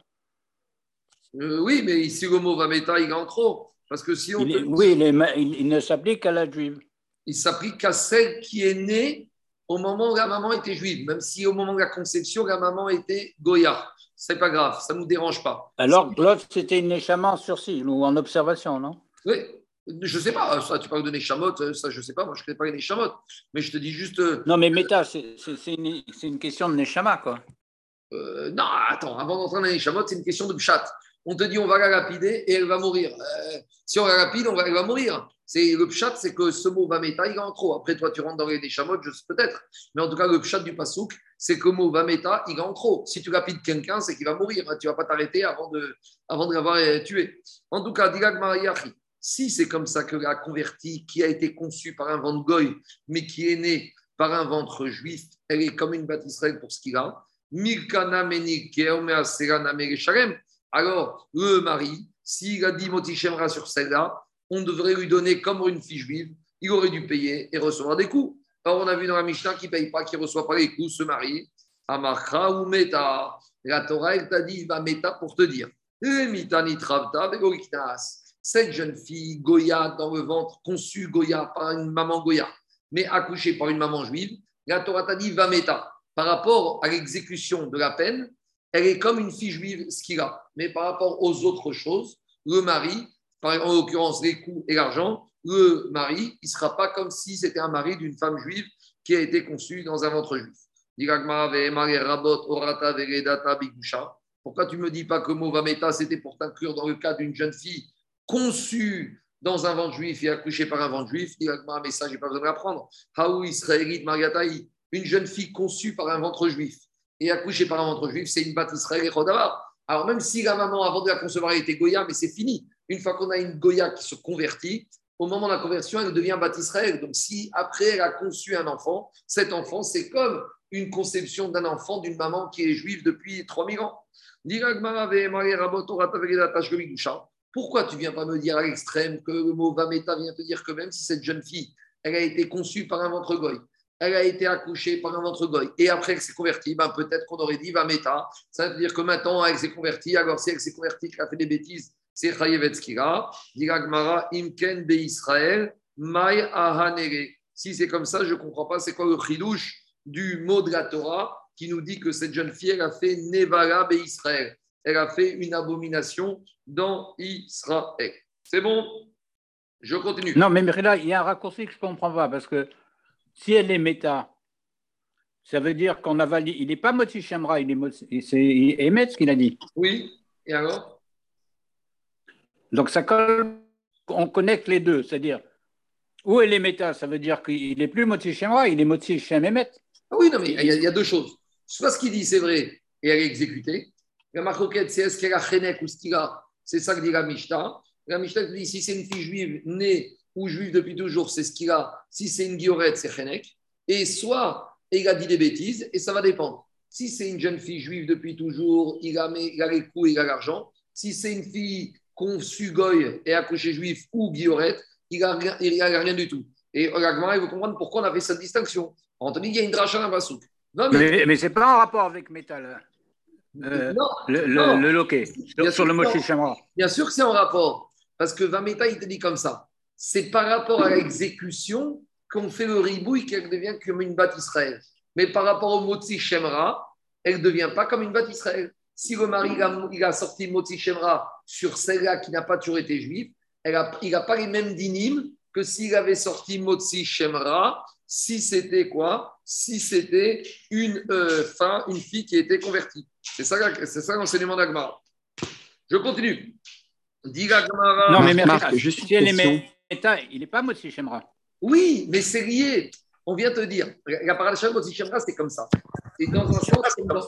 euh, Oui, mais ici le mot Vameta, il est en trop. Parce que si on. Oui, il, ne s'applique qu'à la juive. Il s'applique qu'à celle qui est née au moment où la maman était juive, même si au moment de la conception, la maman était Goya. C'est pas grave, ça ne nous dérange pas. Alors, l'autre, c'était une Neshama en sursis ou en observation, non? Oui, je ne sais pas, ça, tu parles de Neshamot, ça, je ne sais pas, moi, je ne connais pas les Neshamot, mais je te dis juste. Euh, non, mais Méta, c'est une, une, question de Neshama, quoi. Euh, non, attends, avant d'entrer dans les Neshamot, c'est une question de Pshat on te dit on va la lapider et elle va mourir. Euh, si on la lapide, on va, elle va mourir. C'est, le pshat, c'est que ce mot va méta, il est en trop. Après, toi, tu rentres dans les chamottes, je sais peut-être. Mais en tout cas, le pshat du pasouk, c'est que le mot va méta, il est en trop. Si tu lapides quelqu'un, c'est qu'il va mourir. Tu ne vas pas t'arrêter avant de, l'avoir euh, tué. En tout cas, Dilag Mariachi, si c'est comme ça que la convertie, qui a été conçue par un ventre goy, mais qui est née par un ventre juif, elle est comme une bâtisse pour ce qu'il a. alors le mari, s'il a dit Motichemra sur celle-là, on devrait lui donner comme une fiche juive, il aurait dû payer et recevoir des coups. Alors on a vu dans la Mishnah qu'il ne paye pas, qu'il ne reçoit pas les coups, ce mari, Amakra ou Meta. La Torah, elle t'a dit, va Meta pour te dire. Cette jeune fille, Goya, dans le ventre, conçue Goya par une maman Goya, mais accouchée par une maman juive, la Torah t'a dit, va Meta. Par rapport à l'exécution de la peine, elle est comme une fille juive, ce qu'il a. Mais par rapport aux autres choses, le mari, en l'occurrence les coups et l'argent, le mari, il ne sera pas comme si c'était un mari d'une femme juive qui a été conçue dans un ventre juif. Pourquoi tu ne me dis pas que mot vameta, c'était pour t'inclure dans le cas d'une jeune fille conçue dans un ventre juif et accouchée par un ventre juif? Mais ça, je n'ai pas besoin de l'apprendre. Haou israélite Mariataï, une jeune fille conçue par un ventre juif et accouchée par un ventre juif, c'est une bâtisse Israël et Alors même si la maman, avant de la concevoir, était Goya, mais c'est fini. Une fois qu'on a une Goya qui se convertit, au moment de la conversion, elle devient Bat Israël. Donc si après elle a conçu un enfant, cet enfant, c'est comme une conception d'un enfant d'une maman qui est juive depuis 3000 ans. Pourquoi tu viens pas me dire à l'extrême que le mot Vameta vient te dire que même si cette jeune fille, elle a été conçue par un ventre goy, elle a été accouchée par un ventre. Et après elle s'est convertie, ben peut-être qu'on aurait dit va méta. Ça veut dire que maintenant elle s'est convertie. Alors si elle s'est convertie, qu'elle a fait des bêtises, c'est Chayevetskira. Diragmara imken be Israël, mai ahanere. Si c'est comme ça, je ne comprends pas c'est quoi le chidouche du mot de la Torah qui nous dit que cette jeune fille, elle a fait Nevala be Israël. Elle a fait une abomination dans Israël. C'est bon? Je continue. Non, mais là, il y a un raccourci que je ne comprends pas parce que si elle est méta, ça veut dire qu'on a validé. Il n'est pas Moti Shamra, il est c'est Emetz qu'il a dit. Oui, et alors? Donc ça colle on connecte les deux. C'est-à-dire, où est l'éméta Ça veut dire qu'il n'est plus Motsi Shemra, il est Motsi Shem Emet. Ah oui, non, mais il y, a, deux choses. Soit ce qu'il dit, c'est vrai, et elle est exécutée. La marcoquette, c'est est-ce qu'elle a Chenek ou Stira C'est ça que dit la Mishnah. La Mishnah dit si c'est une fille juive née ou juive depuis toujours, c'est ce qu'il a. Si c'est une guillorette, c'est Chenek. Et soit il a dit des bêtises, et ça va dépendre. Si c'est une jeune fille juive depuis toujours, il a, il a les coups, il a l'argent. Si c'est une fille conçue goy et accouchée juif ou guillorette, il n'a rien, rien, du tout. Et Ragmar, il veut comprendre pourquoi on a fait cette distinction. Dit qu'il y a une dracha dans Basouk. Non, mais, mais, ce n'est pas en rapport avec métal. Euh, non, le, non. le, loquet, sur, le Moshi Bien sûr que c'est en rapport. Parce que Vameta, il te dit comme ça. C'est par rapport à l'exécution qu'on fait le ribouille qu'elle devient comme une batte Israël. Mais par rapport au Motsi Shemra, elle ne devient pas comme une batte Israël. Si le mari il a, sorti Motsi Shemra sur celle-là qui n'a pas toujours été juive, il n'a pas les mêmes dynimes que s'il avait sorti Motsi Shemra, si c'était quoi? Si c'était une euh, femme, une fille qui était convertie. C'est ça, c'est ça l'enseignement d'Agmar. Je continue. Dis Non, mais merci. je suis il n'est pas Motsi Shemra. Oui, mais c'est lié. On vient te dire, la paracha Motsi Shemra, c'est comme ça. Et dans un sens comme dans,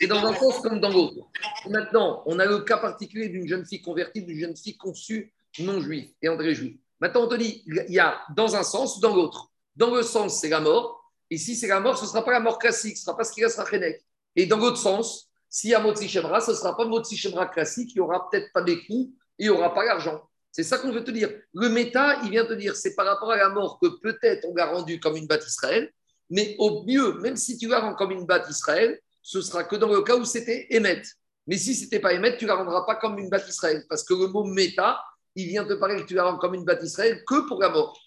et dans un sens comme dans l'autre. Maintenant, on a le cas particulier d'une jeune fille convertie, d'une jeune fille conçue non juive et André juif. Maintenant, on te dit, il y a dans un sens ou dans l'autre. Dans le sens, c'est la mort. Et si c'est la mort, ce ne sera pas la mort classique, ce ne sera pas ce qui restera Chenek. Et dans l'autre sens, s'il y a Motsi Shemra, ce ne sera pas Motsi Shemra classique, il n'y aura peut-être pas des coups il n'y aura pas l'argent. C'est ça qu'on veut te dire. Le méta, il vient te dire, c'est par rapport à la mort que peut-être on l'a rendu comme une batte Israël, mais au mieux, même si tu la rends comme une batte Israël, ce sera que dans le cas où c'était émet. Mais si ce n'était pas émet, tu la rendras pas comme une batte Israël, parce que le mot méta, il vient te parler que tu la rends comme une batte Israël que pour la mort.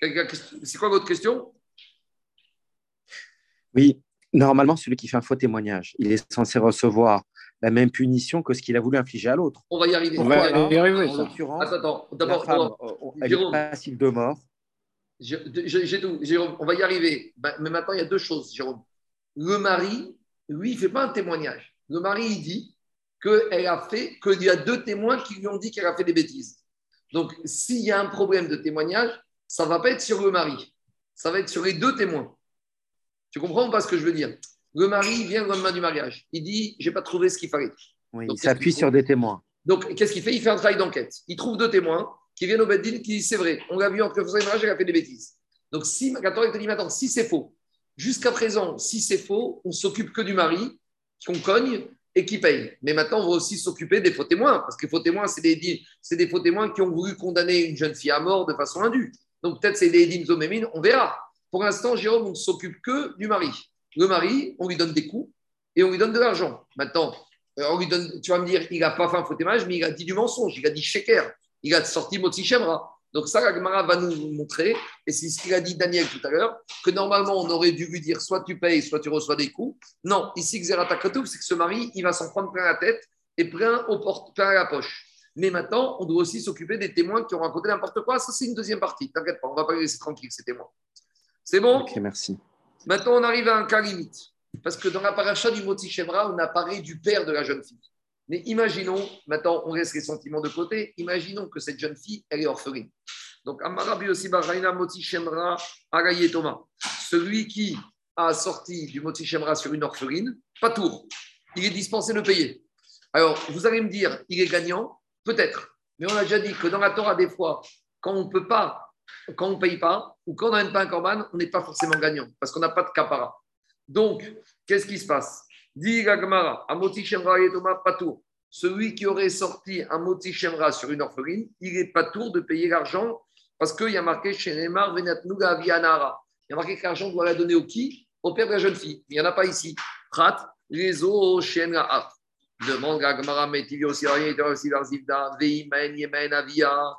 C'est quoi votre question? Oui, normalement, celui qui fait un faux témoignage, il est censé recevoir la même punition que ce qu'il a voulu infliger à l'autre. On va y arriver. On va y arriver. En l'occurrence, d'abord, elle est passive de mort. J'ai tout, Jérôme, on va y arriver. Mais maintenant, il y a deux choses, Jérôme. Le mari, lui, il ne fait pas un témoignage. Le mari, il dit qu'elle a fait, qu'il y a deux témoins qui lui ont dit qu'elle a fait des bêtises. Donc, s'il y a un problème de témoignage, ça ne va pas être sur le mari, ça va être sur les deux témoins. Tu comprends pas ce que je veux dire? Le mari vient le lendemain du mariage, il dit J'ai pas trouvé ce qu'il fallait. il s'appuie sur des témoins. Donc, qu'est-ce qu'il fait? Il fait un travail d'enquête. Il trouve deux témoins qui viennent au Beddin qui disent C'est vrai, on l'a vu en faisant le mariage, elle a fait des bêtises. Donc, si, il te dit Attends, si c'est faux, jusqu'à présent, si c'est faux, on s'occupe que du mari, qu'on cogne et qui paye. Mais maintenant, on va aussi s'occuper des faux témoins, parce que faux témoins, c'est des, des faux témoins qui ont voulu condamner une jeune fille à mort de façon indue. Donc peut-être c'est des Edim on verra. Pour l'instant, Jérôme, on ne s'occupe que du mari. Le mari, on lui donne des coups et on lui donne de l'argent. Maintenant, euh, on lui donne, tu vas me dire, il n'a pas fait un faux témoignage, mais il a dit du mensonge, il a dit sheker, il a sorti Motsi Shemra. Donc ça, la Gemara va nous montrer, et c'est ce qu'il a dit Daniel tout à l'heure, que normalement on aurait dû lui dire soit tu payes, soit tu reçois des coups. Non, ici, Xerata c'est que ce mari, il va s'en prendre plein la tête et plein, au porte, plein à la poche. Mais maintenant, on doit aussi s'occuper des témoins qui ont raconté n'importe quoi. Ça, c'est une deuxième partie. T'inquiète pas, on va pas les laisser tranquilles, ces témoins. C'est bon? Ok, merci. Maintenant, on arrive à un cas limite. Parce que dans la paracha du Moti Shemra, on a parlé du père de la jeune fille. Mais imaginons, maintenant, on laisse les sentiments de côté, imaginons que cette jeune fille, elle est orpheline. Donc, Moti Shemra, Thomas. Celui qui a sorti du Moti Shemra sur une orpheline, pas tour. Il est dispensé de payer. Alors, vous allez me dire, il est gagnant? Peut-être. Mais on a déjà dit que dans la Torah, des fois, quand on ne peut pas, quand on ne paye pas, ou quand on n'a pas un korban, on n'est pas forcément gagnant, parce qu'on n'a pas de kapara. Donc, qu'est-ce qui se passe? Dit Gagmara, Amoti Shemra et Thomas Patour. Celui qui aurait sorti un Moti Shemra sur une orpheline, il n'est pas tour de payer l'argent, parce qu'il y a marqué chez Neymar Venatnuga Vianara. Il y a marqué que l'argent doit la donner au qui? Au père de la jeune fille. Il n'y en a pas ici. Prat, Shenra Demande Gagmara, mais il y a aussi Veimen, Yemen, Avia,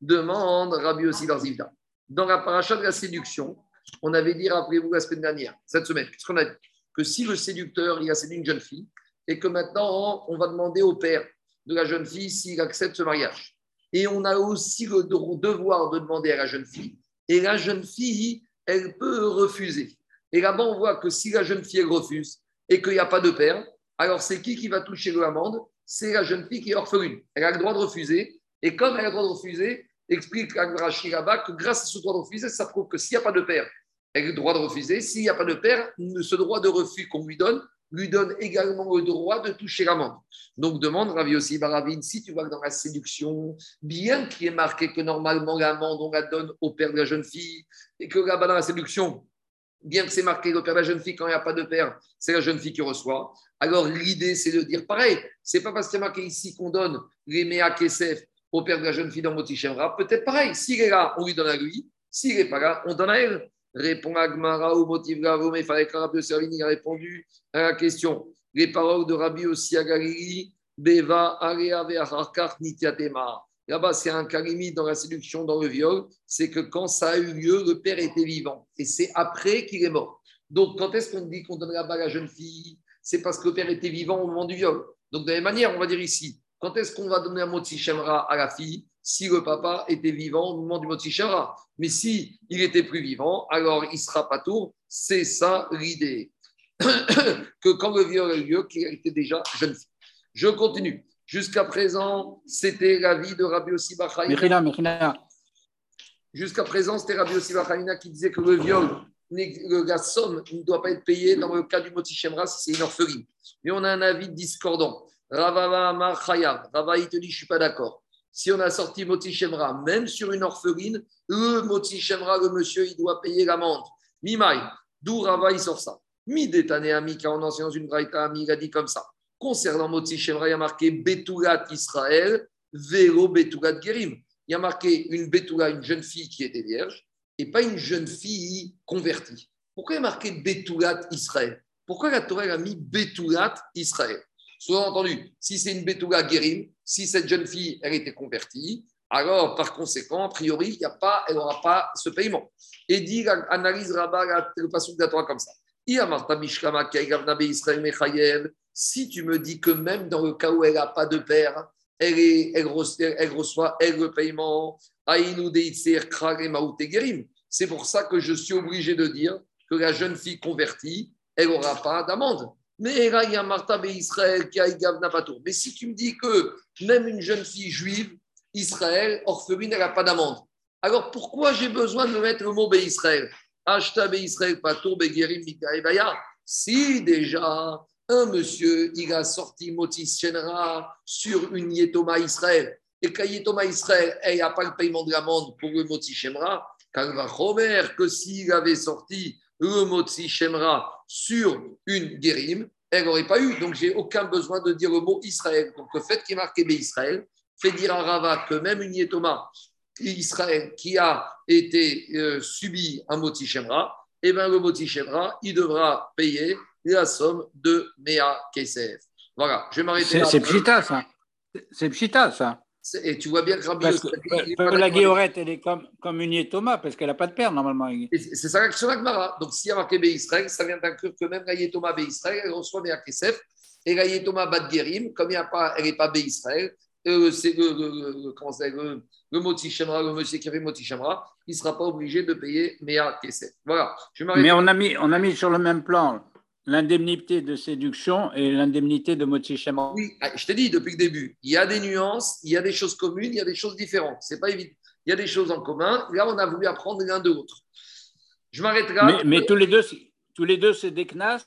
Demande Rabbi aussi l'Arzivda. Dans la paracha de la séduction, on avait dit, rappelez-vous, la semaine dernière, cette semaine, qu'est-ce qu'on a dit? Que si le séducteur, il a séduit une jeune fille, et que maintenant, on va demander au père de la jeune fille s'il accepte ce mariage. Et on a aussi le devoir de demander à la jeune fille, et la jeune fille, elle peut refuser. Et là-bas, on voit que si la jeune fille refuse et qu'il n'y a pas de père, alors c'est qui qui va toucher l'amende? C'est la jeune fille qui est orpheline. Elle a le droit de refuser. Et comme elle a le droit de refuser, explique Rachid là que grâce à ce droit de refuser, ça prouve que s'il n'y a pas de père, elle a le droit de refuser. S'il n'y a pas de père, ce droit de refus qu'on lui donne lui donne également le droit de toucher l'amende. Donc demande Ravi aussi Baravine, si tu vois que dans la séduction, bien qu'il est marqué que normalement l'amende, on la donne au père de la jeune fille, et que là-bas dans la séduction, bien que c'est marqué le père de la jeune fille, quand il n'y a pas de père, c'est la jeune fille qui reçoit. Alors l'idée, c'est de dire pareil, c'est pas parce que c'est marqué ici qu'on donne les Mea Kesef au père de la jeune fille dans Motichemra, peut-être pareil, s'il est là, on lui donne à lui, s'il n'est pas là, on donne à elle. Répond Agmara ou motive mais il fallait que Rabbi Servini a répondu à la question. Les paroles de Rabbi aussi à Galilée, Beva, Nitiatema. Là-bas, c'est un kalimi dans la séduction, dans le viol, c'est que quand ça a eu lieu, le père était vivant. Et c'est après qu'il est mort. Donc, quand est-ce qu'on dit qu'on donne à la jeune fille? C'est parce que le père était vivant au moment du viol. Donc, de la même manière, on va dire ici, quand est-ce qu'on va donner un moti shemra à la fille Si le papa était vivant au moment du moti shemra? Mais si il était plus vivant, alors il sera pas tour. C'est ça l'idée. que quand le viol a eu lieu, qu'il était déjà jeune fille. Je continue. Jusqu'à présent, c'était la vie de Rabbi Ossi Jusqu'à présent, c'était Rabbi Ossi qui disait que le viol, la somme ne doit pas être payée dans le cas du moti shemra si c'est une orpheline. Mais on a un avis discordant. Ravava Amar Rava, il te dit, je ne suis pas d'accord. Si on a sorti Moti Shemra, même sur une orpheline, le Moti Shemra, le monsieur, il doit payer l'amende. Mimai, d'où Rava, il sort ça. Midetane Ami, car on enseigne dans une braïta, Ami, il a dit comme ça. Concernant Moti Shemra, il y a marqué Betoulat Israël, Vélo Betoulat Gerim. Il y a marqué une Betoulat, une jeune fille qui était vierge, et pas une jeune fille convertie. Pourquoi il y a marqué Betoulat Israël? Pourquoi la Torah a mis Betoulat Israël? Sous-entendu, si c'est une Betoulat Gerim, si cette jeune fille, elle était convertie, alors par conséquent, a priori, y a pas, elle n'aura pas ce paiement. Et dit, analyse Rabat le passage de la Torah comme ça. Si tu me dis que même dans le cas où elle n'a pas de père, elle, reçoit, elle, reçoit, elle, le paiement, c'est pour ça que je suis obligé de dire que la jeune fille convertie, elle n'aura pas d'amende. Mais Israël qui a Mais si tu me dis que même une jeune fille juive, Israël, orpheline, elle n'a pas d'amende. Alors pourquoi j'ai besoin de mettre le mot Israël? Israël, Patour, Begerim, Si déjà un monsieur, il a sorti Motis Shenra sur une Yetoma Israël, et qu'à Yetoma Israël, il n'y a pas le paiement de l'amende pour le Motis Shemra, va Romer, que s'il avait sorti le Motsi Shemra sur une Guérim, elle n'aurait pas eu. Donc, j'ai aucun besoin de dire le mot Israël. Donc, le fait qu'il est marqué Israël fait dire à Rava que même une Yetoma Israël qui a été euh, subi un et eh bien le Motsi Shemra, il devra payer la somme de Mea Kesef. Voilà, je vais m'arrêter là. C'est Pshita, ça. C'est Pshita, ça. Et tu vois bien que Rabbi La guéorette, elle est comme, comme une Thomas, parce qu'elle n'a pas de père, normalement. C'est ça l'action d'Agmara. Donc, s'il y a marqué Israël, ça vient d'inclure que même la Yétoma Israël, elle reçoit Mea Kesef. Et la Yétoma Bad Gerim, comme il y a pas, elle n'est pas Israël, euh, c'est le, le, le, le Moti Shemra, le monsieur qui fait Moti Shemra, il ne sera pas obligé de payer Mea Kesef. Voilà. Mais on a, mis, on a mis sur le même plan l'indemnité de séduction et l'indemnité de moitié Oui, ah, je te dis depuis le début, il y a des nuances, il y a des choses communes, il y a des choses différentes. C'est pas évident. Il y a des choses en commun. Là, on a voulu apprendre l'un de l'autre. Je m'arrêterai. Mais, mais tous les deux, tous les deux, c'est des CNAS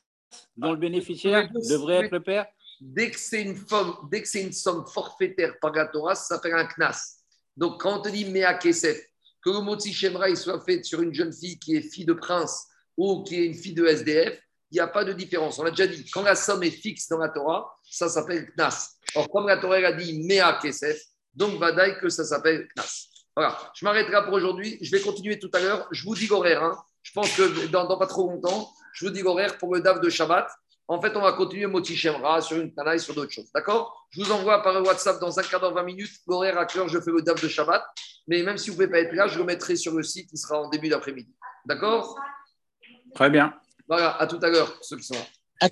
dont le bénéficiaire devrait être le père? Dès que c'est une, somme forfaitaire pagatora, ça s'appelle un CNAS. Donc, quand on te dit Mea Kesef, que le moti Shemra soit fait sur une jeune fille qui est fille de prince ou qui est une fille de SDF, il n'y a pas de différence. On l'a déjà dit, quand la somme est fixe dans la Torah, ça s'appelle Knas. Or, comme la Torah a dit Mea Kesef, donc Vadaï que ça s'appelle Knas. Voilà, je m'arrêterai pour aujourd'hui. Je vais continuer tout à l'heure. Je vous dis l'horaire. Hein. Je pense que dans, pas trop longtemps, je vous dis l'horaire pour le DAF de Shabbat. En fait, on va continuer Moti Shemra sur une Tanaï, sur d'autres choses. D'accord? Je vous envoie par WhatsApp dans un quart d'heure, 20 minutes, l'horaire à heure je fais le DAF de Shabbat. Mais même si vous ne pouvez pas être là, je le mettrai sur le site qui sera en début d'après-midi. D'accord? Très bien. Voilà, à tout à l'heure, ceux qui sont là.